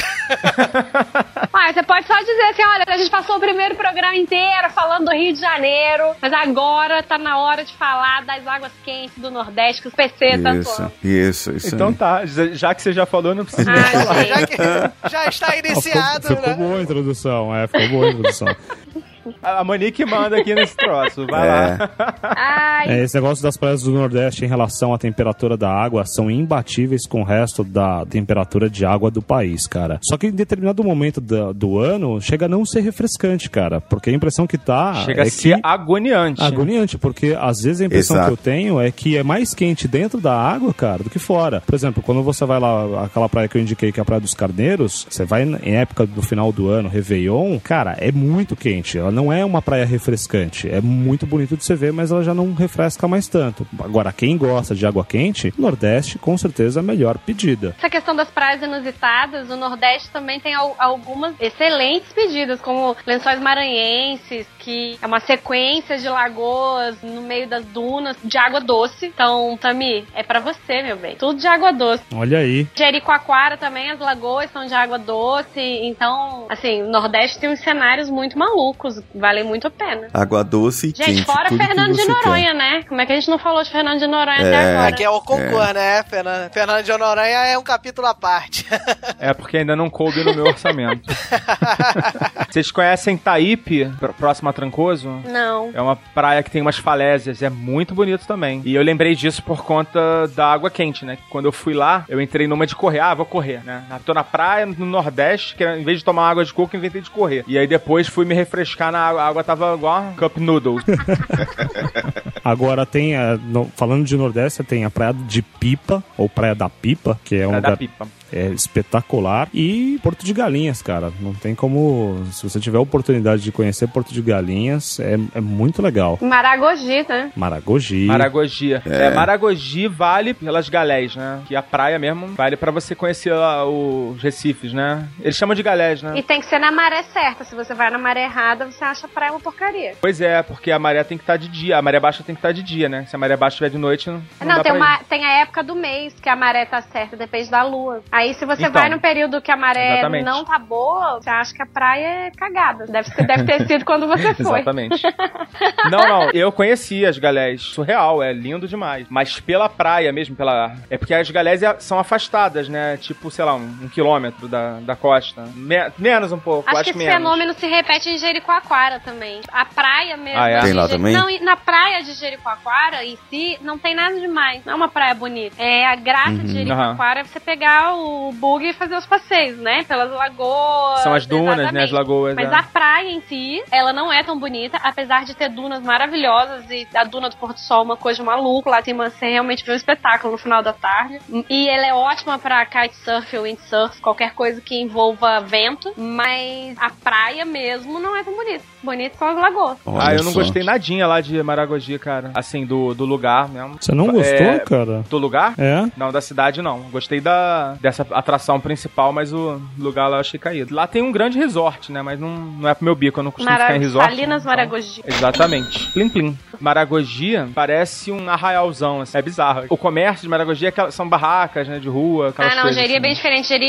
Ah, você pode só dizer assim, olha, a gente passou o primeiro programa inteiro falando do Rio de Janeiro, mas agora tá na hora de falar das águas quentes do Nordeste, que os PC tanto Isso, isso, isso. Então aí. tá, já já que você já falou, não precisa. Ah, já, gente. que já está iniciado, ficou, ficou né? boa a introdução, é, ficou boa a introdução. [laughs] A Monique manda aqui nesse troço. Vai É. lá. Ai, É, esse negócio das praias do Nordeste em relação à temperatura da água são imbatíveis com o resto da temperatura de água do país, cara. Só que em determinado momento da- do ano chega a não ser refrescante, cara. Porque a impressão que tá. Chega é a ser que... agoniante. Agoniante, porque às vezes a impressão Exato. que eu tenho é que é mais quente dentro da água, cara, do que fora. Por exemplo, quando você vai lá, aquela praia que eu indiquei, que é a Praia dos Carneiros, você vai em época do final do ano, Réveillon, cara, é muito quente. Ela não é uma praia refrescante. É muito bonito de você ver, mas ela já não refresca mais tanto. Agora, quem gosta de água quente, Nordeste com certeza é a melhor pedida. Essa questão das praias inusitadas, o Nordeste também tem al- algumas excelentes pedidas, como Lençóis Maranhenses, que é uma sequência de lagoas no meio das dunas de água doce. Então, Tami, é pra você, meu bem. Tudo de água doce. Olha aí. Jericoacoara também, as lagoas são de água doce. Então, assim, o Nordeste tem uns cenários muito malucos, valem muito a pena. Água doce e Gente, quente. fora tudo que Fernando de Noronha, né? Como é que a gente não falou de Fernando de Noronha até É. agora? Aqui é o concurso, né? Fernando, Fernando de Noronha é um capítulo à parte. [laughs] É porque ainda não coube no meu orçamento. [laughs] Vocês conhecem Taípe, pr- próximo a Trancoso? Não. É uma praia que tem umas falésias, é muito bonito também. E eu lembrei disso por conta da água quente, né? Quando eu fui lá, eu entrei numa de correr. Ah, vou correr, né? Tô na praia, no Nordeste, que em vez de tomar água de coco, eu inventei de correr. E aí depois fui me refrescar na água. A água tava igual uma cup noodle. [laughs] Agora tem, a- no- falando de Nordeste, tem a Praia de Pipa, ou Praia da Pipa, que é um É lugar da pipa. é espetacular. E Porto de Galinhas, cara. Não tem como. Se você tiver a oportunidade de conhecer Porto de Galinhas, é, é muito legal. Maragogi, né? Maragogi. Maragogi. É. Maragogi vale pelas galés, né? Que a praia mesmo vale pra você conhecer lá os recifes, né? Eles chamam de galés, né? E tem que ser na maré certa. Se você vai na maré errada, você acha a praia uma porcaria. Pois é, porque a maré tem que estar de dia. A maré baixa tem que estar de dia, né? Se a maré baixa estiver de noite, não, não, Não, dá tem, uma, tem a época do mês que a maré tá certa, depende da lua. Aí se você Então, vai no período que a maré exatamente. não tá boa, você acha que a praia é cagada. Deve, ser, deve ter sido quando você [laughs] foi. Exatamente. [laughs] não, não, eu conheci as galés. Surreal, é lindo demais. Mas pela praia mesmo, pela. É porque as galés é- são afastadas, né? Tipo, sei lá, um, um quilômetro da, da costa. Me- menos um pouco, Acho acho, que esse menos. fenômeno se repete em Jericoacoara também. A praia mesmo. Ah, é? Tem lá Jeri- também? Não, na praia de Jericoacoara em si, não tem nada demais. Não é uma praia bonita. É a graça Uhum. de Jericoacoara é você pegar o bug e fazer os passeios, né? Pelas lagoas. São as dunas, né? As exatamente. lagoas. Mas é. a praia em si, ela não é tão bonita, apesar de ter dunas maravilhosas e a duna do Porto Sol é uma coisa maluca. Lá em cima você realmente vê um espetáculo no final da tarde. E ela é ótima pra kitesurf ou windsurf, qualquer coisa que envolva vento. Mas a praia mesmo não é tão bonita. Bonito são as lagoas. Olha Ah, eu não só. gostei nadinha lá de Maragogi, cara. Assim, do, do lugar mesmo. Você não gostou, É, cara? Do lugar? É? Não, da cidade não. Gostei da, dessa atração principal, mas o lugar lá eu achei caído. Lá tem um grande resort, né? Mas não, não é pro meu bico, eu não costumo ficar em resort. Salinas então- Maragogi. Exatamente. Plim Plim. Maragogi parece um arraialzão, assim. É bizarro. O comércio de Maragogi é aquela- são barracas, né? De rua, aquelas Ah, não, coisas. Jeri é assim. bem diferente. Jeri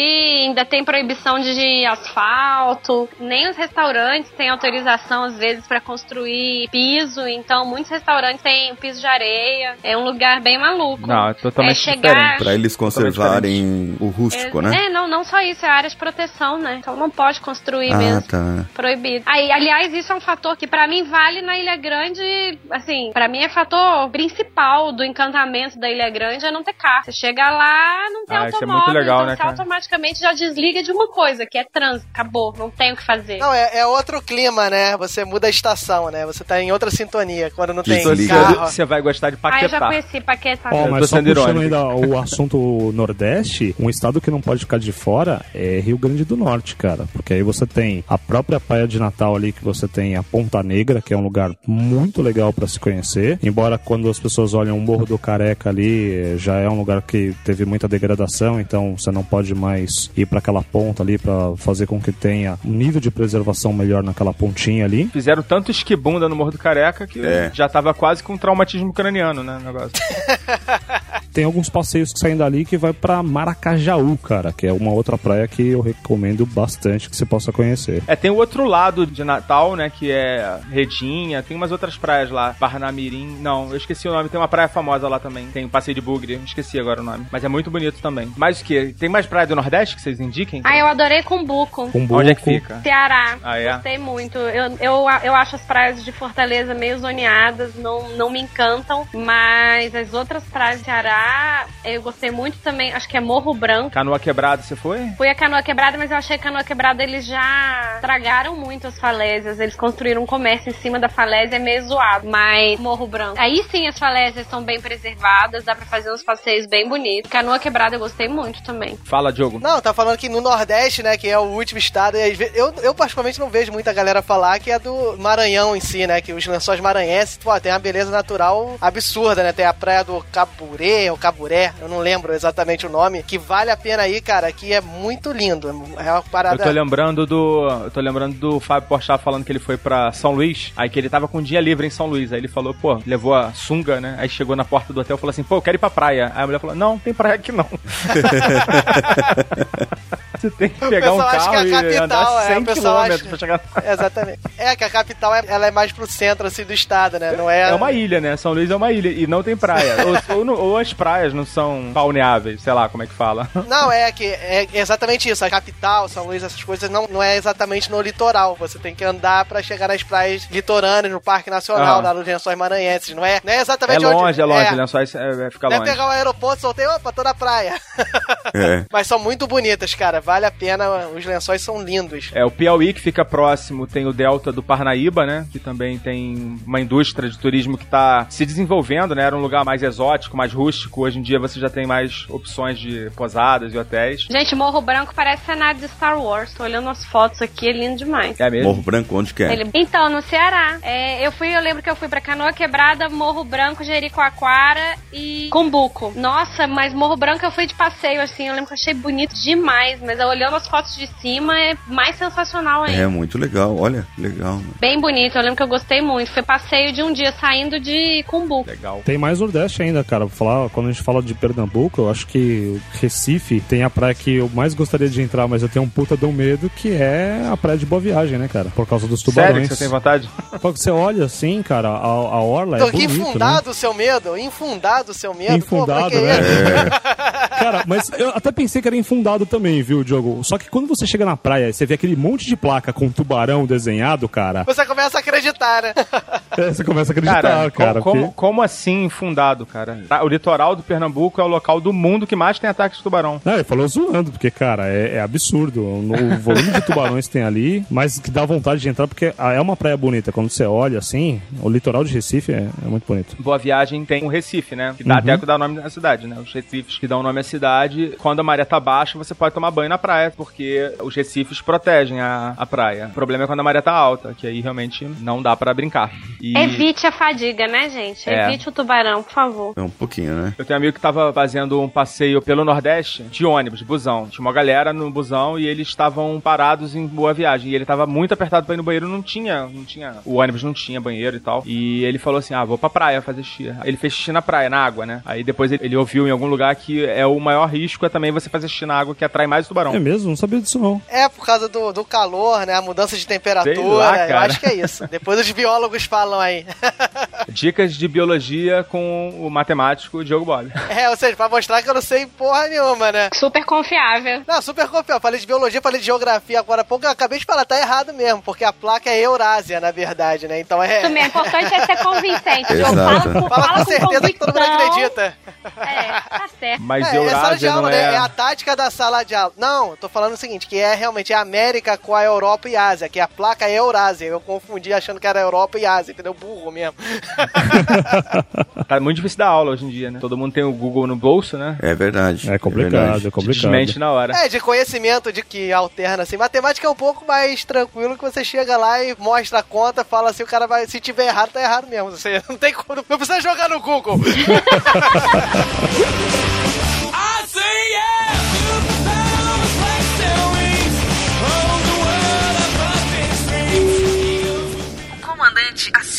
ainda tem proibição de asfalto. Nem os restaurantes têm autorização, às vezes, pra construir piso. Então, muitos restaurantes têm piso de areia. É um lugar bem maluco. Não, é totalmente É chegar- diferente. Pra eles conservarem o rústico, é, né? é, não, não só isso, é área de proteção, né? Então não pode construir Ah, mesmo. tá. Proibido. Aí, aliás, isso é um fator que pra mim vale na Ilha Grande, assim, pra mim é fator principal do encantamento da Ilha Grande é não ter carro. Você chega lá, não tem Ah, isso é automóvel, muito legal, então né, você automaticamente já desliga de uma coisa, que é trânsito, acabou, não tem o que fazer. Não, é, é outro clima, né? Você muda a estação, né? Você tá em outra sintonia quando não tem. Desliga ali, carro. Você vai gostar de Ah, eu já Paquetá. conheci Paquetá. Tô mas só puxando irônico. ainda o [laughs] assunto Nordeste, um estado que não pode ficar de fora é Rio Grande do Norte, cara. Porque aí você tem a própria Praia de Natal ali, que você tem a Ponta Negra, que é um lugar muito legal pra se conhecer. Embora quando as pessoas olham o Morro do Careca ali, já é um lugar que teve muita degradação, então você não pode mais ir pra aquela ponta ali pra fazer com que tenha um nível de preservação melhor naquela pontinha ali. Fizeram tanto esquibunda no Morro do Careca que É. já tava quase com traumatismo craniano, né? O negócio. [laughs] Tem alguns passeios que saem dali que vai pra Maracajaú, cara, que é uma outra praia que eu recomendo bastante que você possa conhecer. É, tem o outro lado de Natal, né? Que é Redinha. Tem umas outras praias lá. Parnamirim. Não, eu esqueci o nome. Tem uma praia famosa lá também. Tem o Passeio de Bugre. Esqueci agora o nome. Mas é muito bonito também. Mais o que? Tem mais praia do Nordeste que vocês indiquem? Ah, eu adorei Cumbuco. Cumbuco, Onde é que fica? Ceará. Ah, é? Gostei muito. Eu, eu, eu acho as praias de Fortaleza meio zoneadas, não, não me encantam. Mas as outras praias do Ceará, eu gostei muito também. Acho que é Morro Branco. Canoa Quebrada, você foi? Fui a Canoa Quebrada, mas eu achei que a Canoa Quebrada eles já estragaram muito as falésias. Eles construíram um comércio em cima da falésia, é meio zoado. Mas Morro Branco. Aí sim as falésias são bem preservadas, dá pra fazer uns passeios bem bonitos. Canoa Quebrada eu gostei muito também. Fala, Diogo. Não, tá falando que no Nordeste, né, que é o último estado, eu, eu particularmente não vejo muita galera falar que é do Maranhão em si, né, que os lençóis maranhenses, pô, tem uma beleza natural absurda, né, tem a praia do Caburé, ou Caburé, eu não lembro exatamente o nome, que vale a pena ir, cara, que é muito lindo, é uma Eu parada... tô lembrando do. Eu tô lembrando do Fábio Porchat falando que ele foi pra São Luís, aí que ele tava com um dia livre em São Luís. Aí ele falou, pô, levou a sunga, né? Aí chegou na porta do hotel e falou assim, pô, eu quero ir pra praia. Aí a mulher falou, não, tem praia aqui não. [laughs] Você tem que pegar um que carro é e a capital, andar é, 100 o pessoal km acha- pra chegar. Exatamente. É que a capital é- ela é mais pro centro assim do estado, né? Não é. É uma ilha, né? São Luís é uma ilha e não tem praia. ou, ou ou as praias não são balneáveis, sei lá como é que fala. [laughs] Não, é que é exatamente isso. A capital, São Luís, essas coisas não, não é exatamente no litoral. Você tem que andar pra chegar nas praias litorâneas, no Parque Nacional, Ah. lá nos Lençóis Maranhenses. Não é, não é É exatamente longe, onde. é longe, é. né? Só isso é, é, fica é longe. pegar o aeroporto, soltei, opa, tô na praia. É. [laughs] Mas são muito bonitas, cara. Vale a pena. Os lençóis são lindos. É, o Piauí, que fica próximo, tem o Delta do Parnaíba, né? Que também tem uma indústria de turismo que tá se desenvolvendo, né? Era um lugar mais exótico, mais rústico. Hoje em dia você já tem mais opções de posadas e hotéis. Gente, Morro Branco parece cenário de Star Wars. Tô olhando as fotos aqui, é lindo demais. É mesmo? Morro Branco, onde que é? Ele- Então, no Ceará. É, eu fui, eu lembro que eu fui pra Canoa Quebrada, Morro Branco, Jericoacoara e Cumbuco. Nossa, mas Morro Branco eu fui de passeio, assim, eu lembro que eu achei bonito demais, mas olhando as fotos de cima é mais sensacional ainda. É muito legal, olha, legal. mano. Bem bonito, eu lembro que eu gostei muito. Foi passeio de um dia saindo de Cumbuco. Legal. Tem mais Nordeste ainda, cara. Vou Falar, quando a gente fala de Pernambuco, eu acho que o Recife tem a praia que eu mais gostaria de entrar, mas eu tenho um puta de um medo, que é a praia de Boa Viagem, né, cara? Por causa dos Sério tubarões. que você tem vontade? Quando você olha assim, cara, a, a orla é que bonito, né? infundado o seu medo, infundado o seu medo. Infundado, Pô, né? isso? [laughs] Cara, mas eu até pensei que era infundado também, viu, Diogo? Só que quando você chega na praia e você vê aquele monte de placa com tubarão desenhado, cara, Você começa a acreditar, né? [laughs] é, você começa a acreditar, Cara, cara. como, como, porque- como assim fundado, cara? O litoral do Pernambuco é o local do mundo que mais tem ataques de tubarão. Não, ele falou zoando, porque, cara, é, é absurdo o volume de tubarões que tem ali, mas que dá vontade de entrar, porque é uma praia bonita. Quando você olha assim, o litoral de Recife é, é muito bonito. Boa Viagem tem um Recife, né? Que dá até que dá o nome à cidade, né? Os recifes que dão nome à cidade. Quando a maré tá baixa, você pode tomar banho na praia, porque os recifes protegem a, a praia. O problema é quando a maré tá alta, que aí realmente não dá pra brincar. E Evite a fadiga, né, gente? É. Evite o tubarão, por favor. É um pouquinho, né? Eu tenho um amigo que tava fazendo um passeio pelo Nordeste de ônibus, busão. Tinha uma galera no busão e eles estavam parados em boa viagem. E ele tava muito apertado pra ir no banheiro, não tinha, não tinha. O ônibus não tinha banheiro e tal. E ele falou assim: ah, vou pra praia fazer xixi. Ele fez xixi na praia, na água, né? Aí depois ele, ele ouviu em algum lugar que é o maior risco é também você fazer xixi na água, que atrai mais o tubarão. É mesmo? Não sabia disso não. É por causa do, do calor, né? A mudança de temperatura. Sei lá, eu acho que é isso. Depois os biólogos falam aí. [laughs] Dicas de biologia com o matemático Diogo [laughs] É, ou seja, pra mostrar que eu não sei porra nenhuma, né? Super confiável. Não, super confiável. Falei de biologia, falei de geografia agora há pouco. Eu acabei de falar, tá errado mesmo, porque a placa é Eurásia, na verdade, né? Então é. Também, o importante é ser convincente. Exato. Fala, com- Fala fala com certeza que todo mundo acredita. É, tá certo. Mas é, é sala de Eurásia aula, não né? é. É a tática da sala de aula. Não, tô falando o seguinte, que é realmente a América com a Europa e Ásia, que a placa é Eurásia. Eu confundi achando que era Europa e Ásia, entendeu? Burro mesmo. [laughs] Tá muito difícil dar aula hoje em dia, né? Todo mundo tem o Google no bolso, né? É verdade. É complicado, verdade. é complicado. Desmente na hora. É, de conhecimento de que alterna assim. Matemática é um pouco mais tranquilo que você chega lá e mostra a conta, fala assim, o cara vai. Se tiver errado, tá errado mesmo. Você [laughs] não tem como. Não precisa jogar no Google. O [laughs]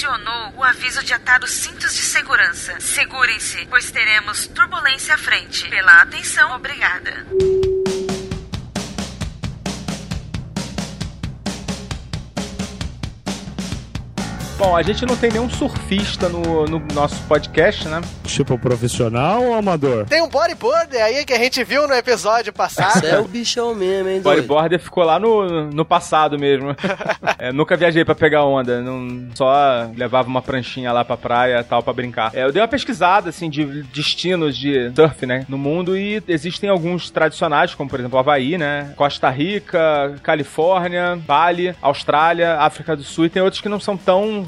acionou o aviso de atar os cintos de segurança. Segurem-se, pois teremos turbulência à frente. Pela atenção, obrigada. Bom, a gente não tem nenhum surfista no, no nosso podcast, né? Tipo profissional ou amador? Tem um bodyboarder aí que a gente viu no episódio passado. Você é o bichão mesmo, hein, doido? bodyboarder ficou lá no, no passado mesmo. [laughs] É, nunca viajei pra pegar onda, não, só levava uma pranchinha lá pra praia e tal pra brincar. É, eu dei uma pesquisada, assim, de destinos de surf, né, no mundo e existem alguns tradicionais, como por exemplo Havaí, né, Costa Rica, Califórnia, Bali, Austrália, África do Sul e tem outros que não são tão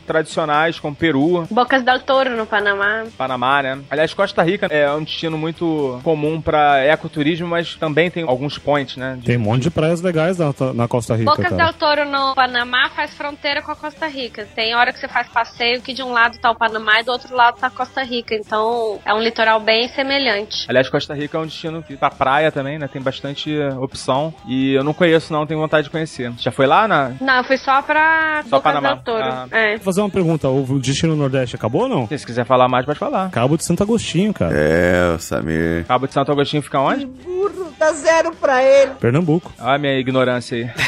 tradicionais, como Peru, Bocas del Toro no Panamá. Panamá, né? Aliás, Costa Rica é um destino muito comum pra ecoturismo, mas também tem alguns points, né? de- Tem um monte de praias legais na, na Costa Rica, Bocas cara. del Toro no Panamá faz fronteira com a Costa Rica. Tem hora que você faz passeio que de um lado tá o Panamá e do outro lado tá a Costa Rica. Então é um litoral bem semelhante. Aliás, Costa Rica é um destino que pra praia também, né? Tem bastante opção. E eu não conheço, não, tenho vontade de conhecer. Já foi lá na. Não, eu fui só pra Só Bocas Panamá. del Toro. Ah. É. Vou fazer uma pergunta, o destino Nordeste acabou ou não? Se quiser falar mais, pode falar. Cabo de Santo Agostinho, cara. É, Samir. Cabo de Santo Agostinho fica onde? Pernambuco. Olha a minha ignorância aí. [laughs]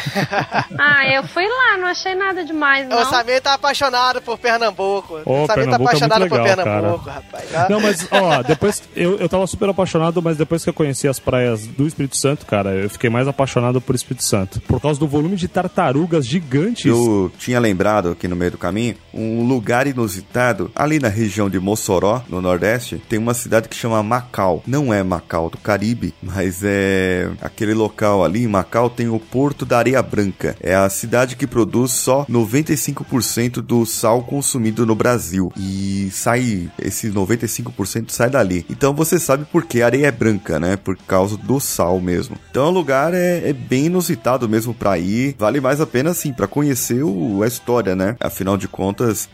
Ah, eu fui lá, não achei nada demais, não. O Samir tá apaixonado por Pernambuco. Ô, o Samir tá Pernambuco é apaixonado muito por legal, Pernambuco, rapaz. Ah, Não, mas, ó, depois eu, eu tava super apaixonado, mas depois que eu conheci as praias do Espírito Santo, cara, eu fiquei mais apaixonado por Espírito Santo. Por causa do volume de tartarugas gigantes. Eu tinha lembrado aqui no meio do caminho um lugar inusitado ali na região de Mossoró, no Nordeste, tem uma cidade que chama Macau. Não é Macau do Caribe, mas é aquele local ali em Macau tem o Porto da Areia Branca. É a cidade que produz só 95% do sal consumido no Brasil e sai esse 95% sai dali. Então você sabe por que a areia é branca, né? Por causa do sal mesmo. Então o lugar é, é bem inusitado mesmo pra ir. Vale mais a pena assim para conhecer o, a história, né? Afinal de contas,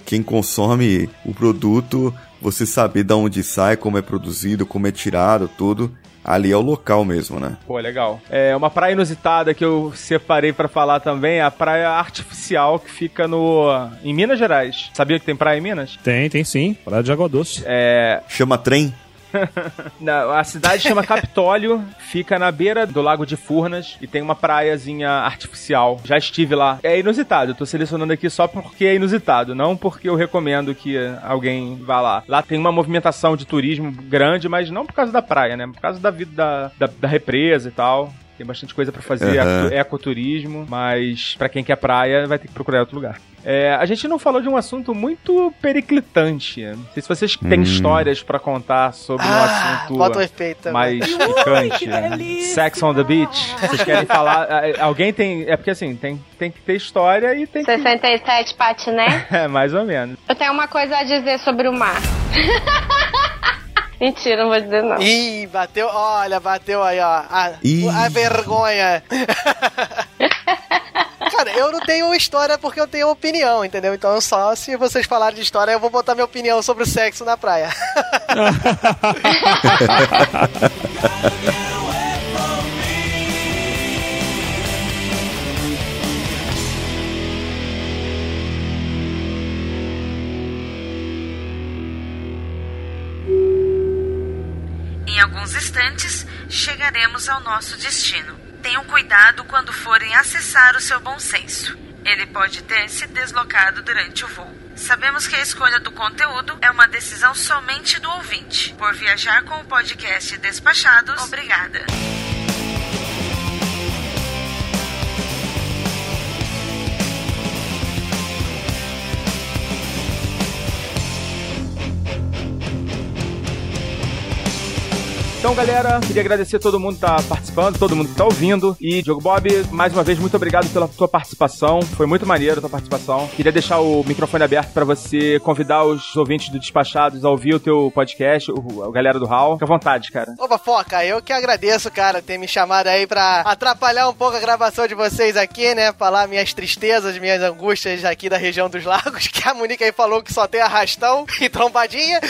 quem consome o produto, você saber de onde sai, como é produzido, como é tirado, tudo. Ali é o local mesmo, né? Pô, legal. É uma praia inusitada que eu separei pra falar também, é a praia artificial que fica no em Minas Gerais. Sabia que tem praia em Minas? Tem, tem sim. Praia de Água Doce. É, Chama trem? [laughs] A cidade chama Capitólio, fica na beira do Lago de Furnas e tem uma praiazinha artificial. Já estive lá. É inusitado, eu tô selecionando aqui só porque é inusitado, não porque eu recomendo que alguém vá lá. Lá tem uma movimentação de turismo grande, mas não por causa da praia, né? Por causa da vida da, da, da represa e tal. Tem bastante coisa pra fazer, eco- ecoturismo, mas pra quem quer praia vai ter que procurar outro lugar. É, a gente não falou de um assunto muito periclitante. Não sei se vocês têm histórias pra contar sobre um Ah, assunto bota o efeito também. mais [laughs] picante. Sex on the Beach. Vocês querem falar? ah, Alguém tem. É porque assim, tem, tem que ter história e tem que. 67 patiné. [laughs] É, mais ou menos. Eu tenho uma coisa a dizer sobre o mar. [laughs] Mentira, não vou dizer não. Ih, bateu, olha, bateu aí, ó. A, a vergonha. [laughs] Cara, eu não tenho história porque eu tenho opinião, entendeu? Então só se vocês falarem de história, eu vou botar minha opinião sobre o sexo na praia. [laughs] [laughs] chegaremos ao nosso destino. Tenham cuidado quando forem acessar o seu bom senso. Ele pode ter se deslocado durante o voo. Sabemos que a escolha do conteúdo é uma decisão somente do ouvinte. Por viajar com o podcast Despachados, obrigada. Então, galera, queria agradecer a todo mundo que tá participando, todo mundo que tá ouvindo. E, Diogo Bob, mais uma vez, muito obrigado pela tua participação. Foi muito maneiro a tua participação. Queria deixar o microfone aberto para você convidar os ouvintes do Despachados a ouvir o teu podcast, o, a galera do Hall. Fica à vontade, cara. Opa, Foca, eu que agradeço, cara, ter me chamado aí pra atrapalhar um pouco a gravação de vocês aqui, né? Falar minhas tristezas, minhas angústias aqui da região dos lagos, [laughs] que a Monique aí falou que só tem arrastão e trombadinha. [laughs]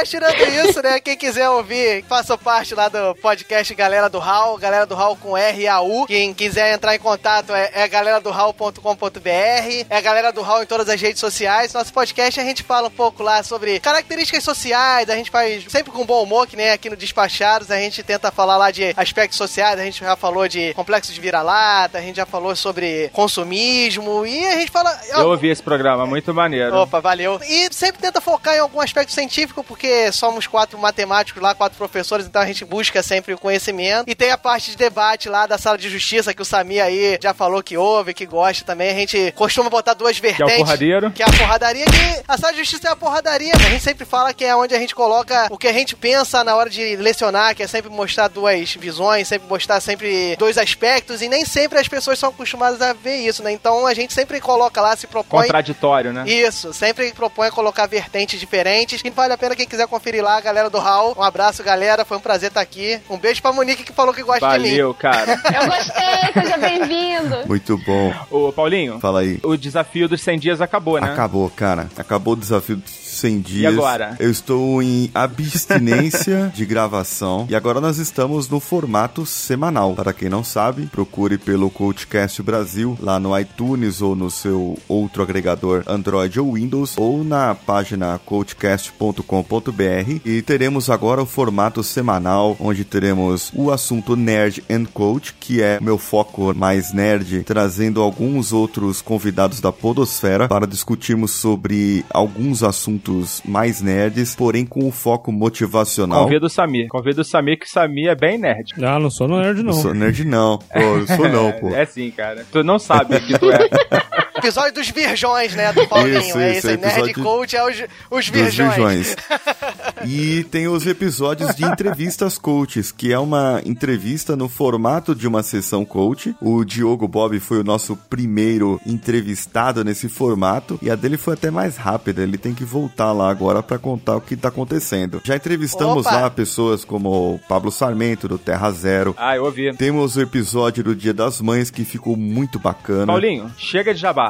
Mas tirando isso, né? Quem quiser ouvir, faça parte lá do podcast Galera do Hall, Galera do Hall com R e A U. Quem quiser entrar em contato é, é galera do hall.com.br, é galera do Hall em todas as redes sociais. Nosso podcast a gente fala um pouco lá sobre características sociais, a gente faz sempre com bom humor, que nem aqui no Despachados, a gente tenta falar lá de aspectos sociais, a gente já falou de complexo de vira-lata, a gente já falou sobre consumismo e a gente fala. Eu ouvi esse programa, muito maneiro. Opa, valeu. E sempre tenta focar em algum aspecto científico, porque somos quatro matemáticos lá, quatro professores, então a gente busca sempre o conhecimento. E tem a parte de debate lá da sala de justiça que o Samir aí já falou que ouve, que gosta também. A gente costuma botar duas vertentes. Que é o porradeiro. Que é a porradaria, que a sala de justiça é a porradaria. A gente sempre fala que é onde a gente coloca o que a gente pensa na hora de lecionar, que é sempre mostrar duas visões, sempre mostrar sempre dois aspectos, e nem sempre as pessoas são acostumadas a ver isso, né? Então a gente sempre coloca lá, se propõe. Contraditório, né? Isso, sempre propõe colocar vertentes diferentes. E vale a pena quem quiser conferir lá, a galera do Hall. Um abraço, galera. Foi um prazer estar aqui. Um beijo pra Monique que falou que gosta de mim. Valeu, cara. [laughs] Eu gostei, seja bem-vindo. Muito bom. Ô, Paulinho, Fala aí. o desafio dos 100 dias acabou, né? Acabou, cara. Acabou o desafio dos 100 dias. agora? Eu estou em abstinência [laughs] de gravação. E agora nós estamos no formato semanal. Para quem não sabe, procure pelo Coachcast Brasil lá no iTunes ou no seu outro agregador Android ou Windows ou na página coachcast.com.br e teremos agora o formato semanal onde teremos o assunto Nerd and Coach, que é meu foco mais nerd, trazendo alguns outros convidados da podosfera para discutirmos sobre alguns assuntos mais nerds, porém com o foco motivacional. Convida o Samir. Convida o Samir, que o Samir é bem nerd. Ah, não sou nerd, não. Não sou nerd não, pô, eu sou não, [laughs] pô. É, é sim, cara. Tu não sabe que tu é. [laughs] Episódio dos virjões, né? Do Paulinho. Isso, é isso, isso aí. Nerd Coach é os, os virgões. Virgões. [laughs] E tem os episódios de entrevistas coaches, que é uma entrevista no formato de uma sessão coach. O Diogo Bob foi o nosso primeiro entrevistado nesse formato e a dele foi até mais rápida. Ele tem que voltar lá agora para contar o que tá acontecendo. Já entrevistamos Opa! lá pessoas como o Pablo Sarmento do Terra Zero. Ah, eu ouvi. Temos o episódio do Dia das Mães que ficou muito bacana. Paulinho, chega de jabá.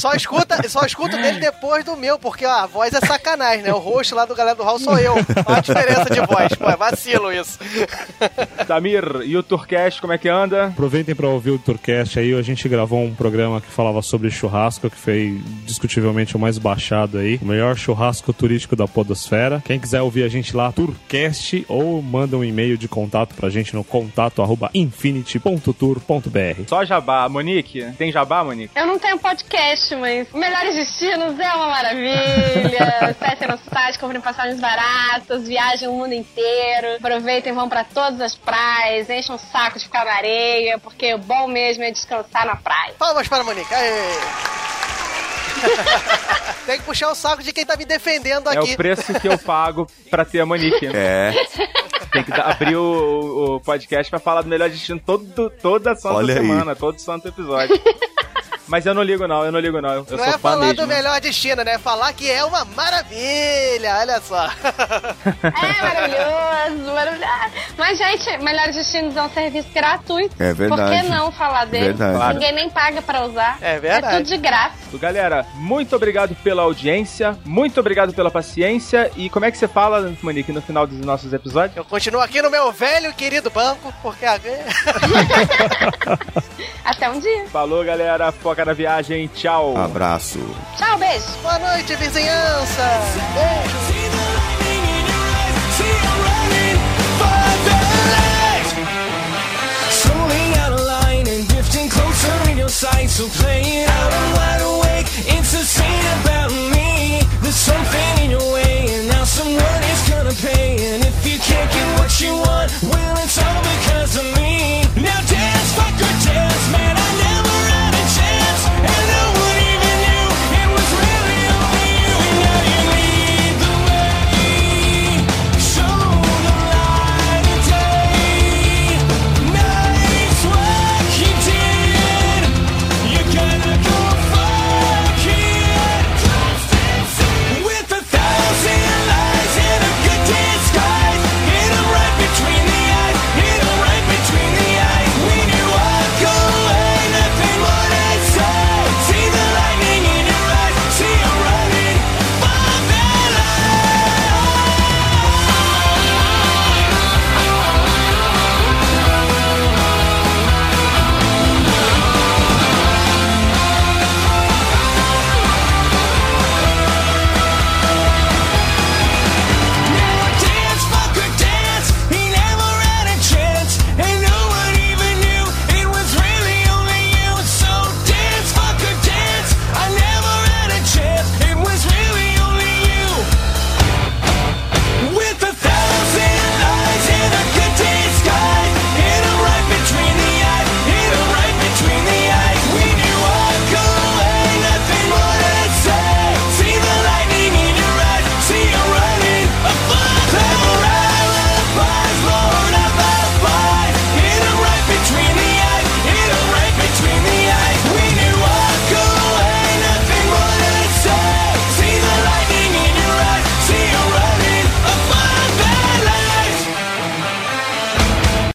Só escuta, só escuta dele depois do meu, porque ó, a voz é sacanagem, né? O rosto lá do galera do Hall sou eu. Olha a diferença de voz. Pô, é vacilo isso. Samir, e o Tourcast, como é que anda? Aproveitem para ouvir o Tourcast aí. A gente gravou um programa que falava sobre churrasco, que foi discutivelmente o mais baixado aí. O melhor churrasco turístico da Podosfera. Quem quiser ouvir a gente lá, Tourcast, ou manda um e-mail de contato pra gente no contato arroba infinity.tour.br. Só jabá. Monique, tem jabá, Monique? Eu não tenho podcast, mas Melhores Destinos é uma maravilha. [laughs] Acessem nosso site, comprem passagens baratas, viajem o mundo inteiro. Aproveitem, vão pra todas as praias, enchem um saco de ficar na areia, porque o bom mesmo é descansar na praia. Palmas para a Monique. Aê. [laughs] Tem que puxar o saco de quem tá me defendendo É aqui. o preço que eu pago pra ter a Monique. É, Tem que abrir o, o podcast pra falar do melhor destino todo, toda santa Olha aí. semana, todo santo episódio. [laughs] Mas eu não ligo não, eu não ligo não. Eu Não sou é fã falar mesmo. do melhor destino, né? Falar que é uma maravilha. Olha só. [laughs] É maravilhoso, maravilhoso. Mas, gente, Melhores Destinos é um serviço gratuito. É verdade. Por que não falar dele? Verdade. Claro. Ninguém nem paga pra usar. É verdade. É tudo de graça. Galera, muito obrigado pela audiência, muito obrigado pela paciência. E como é que você fala, Monique, no final dos nossos episódios? Eu continuo aqui no meu velho e querido banco, porque a... [laughs] [laughs] Até um dia. Falou, galera. Foca Saca Viagem. Tchau. Abraço. Tchau, beijo. Boa noite, vizinhança. what you want. Well, it's all because of me. Now dance, fucker, dance, man.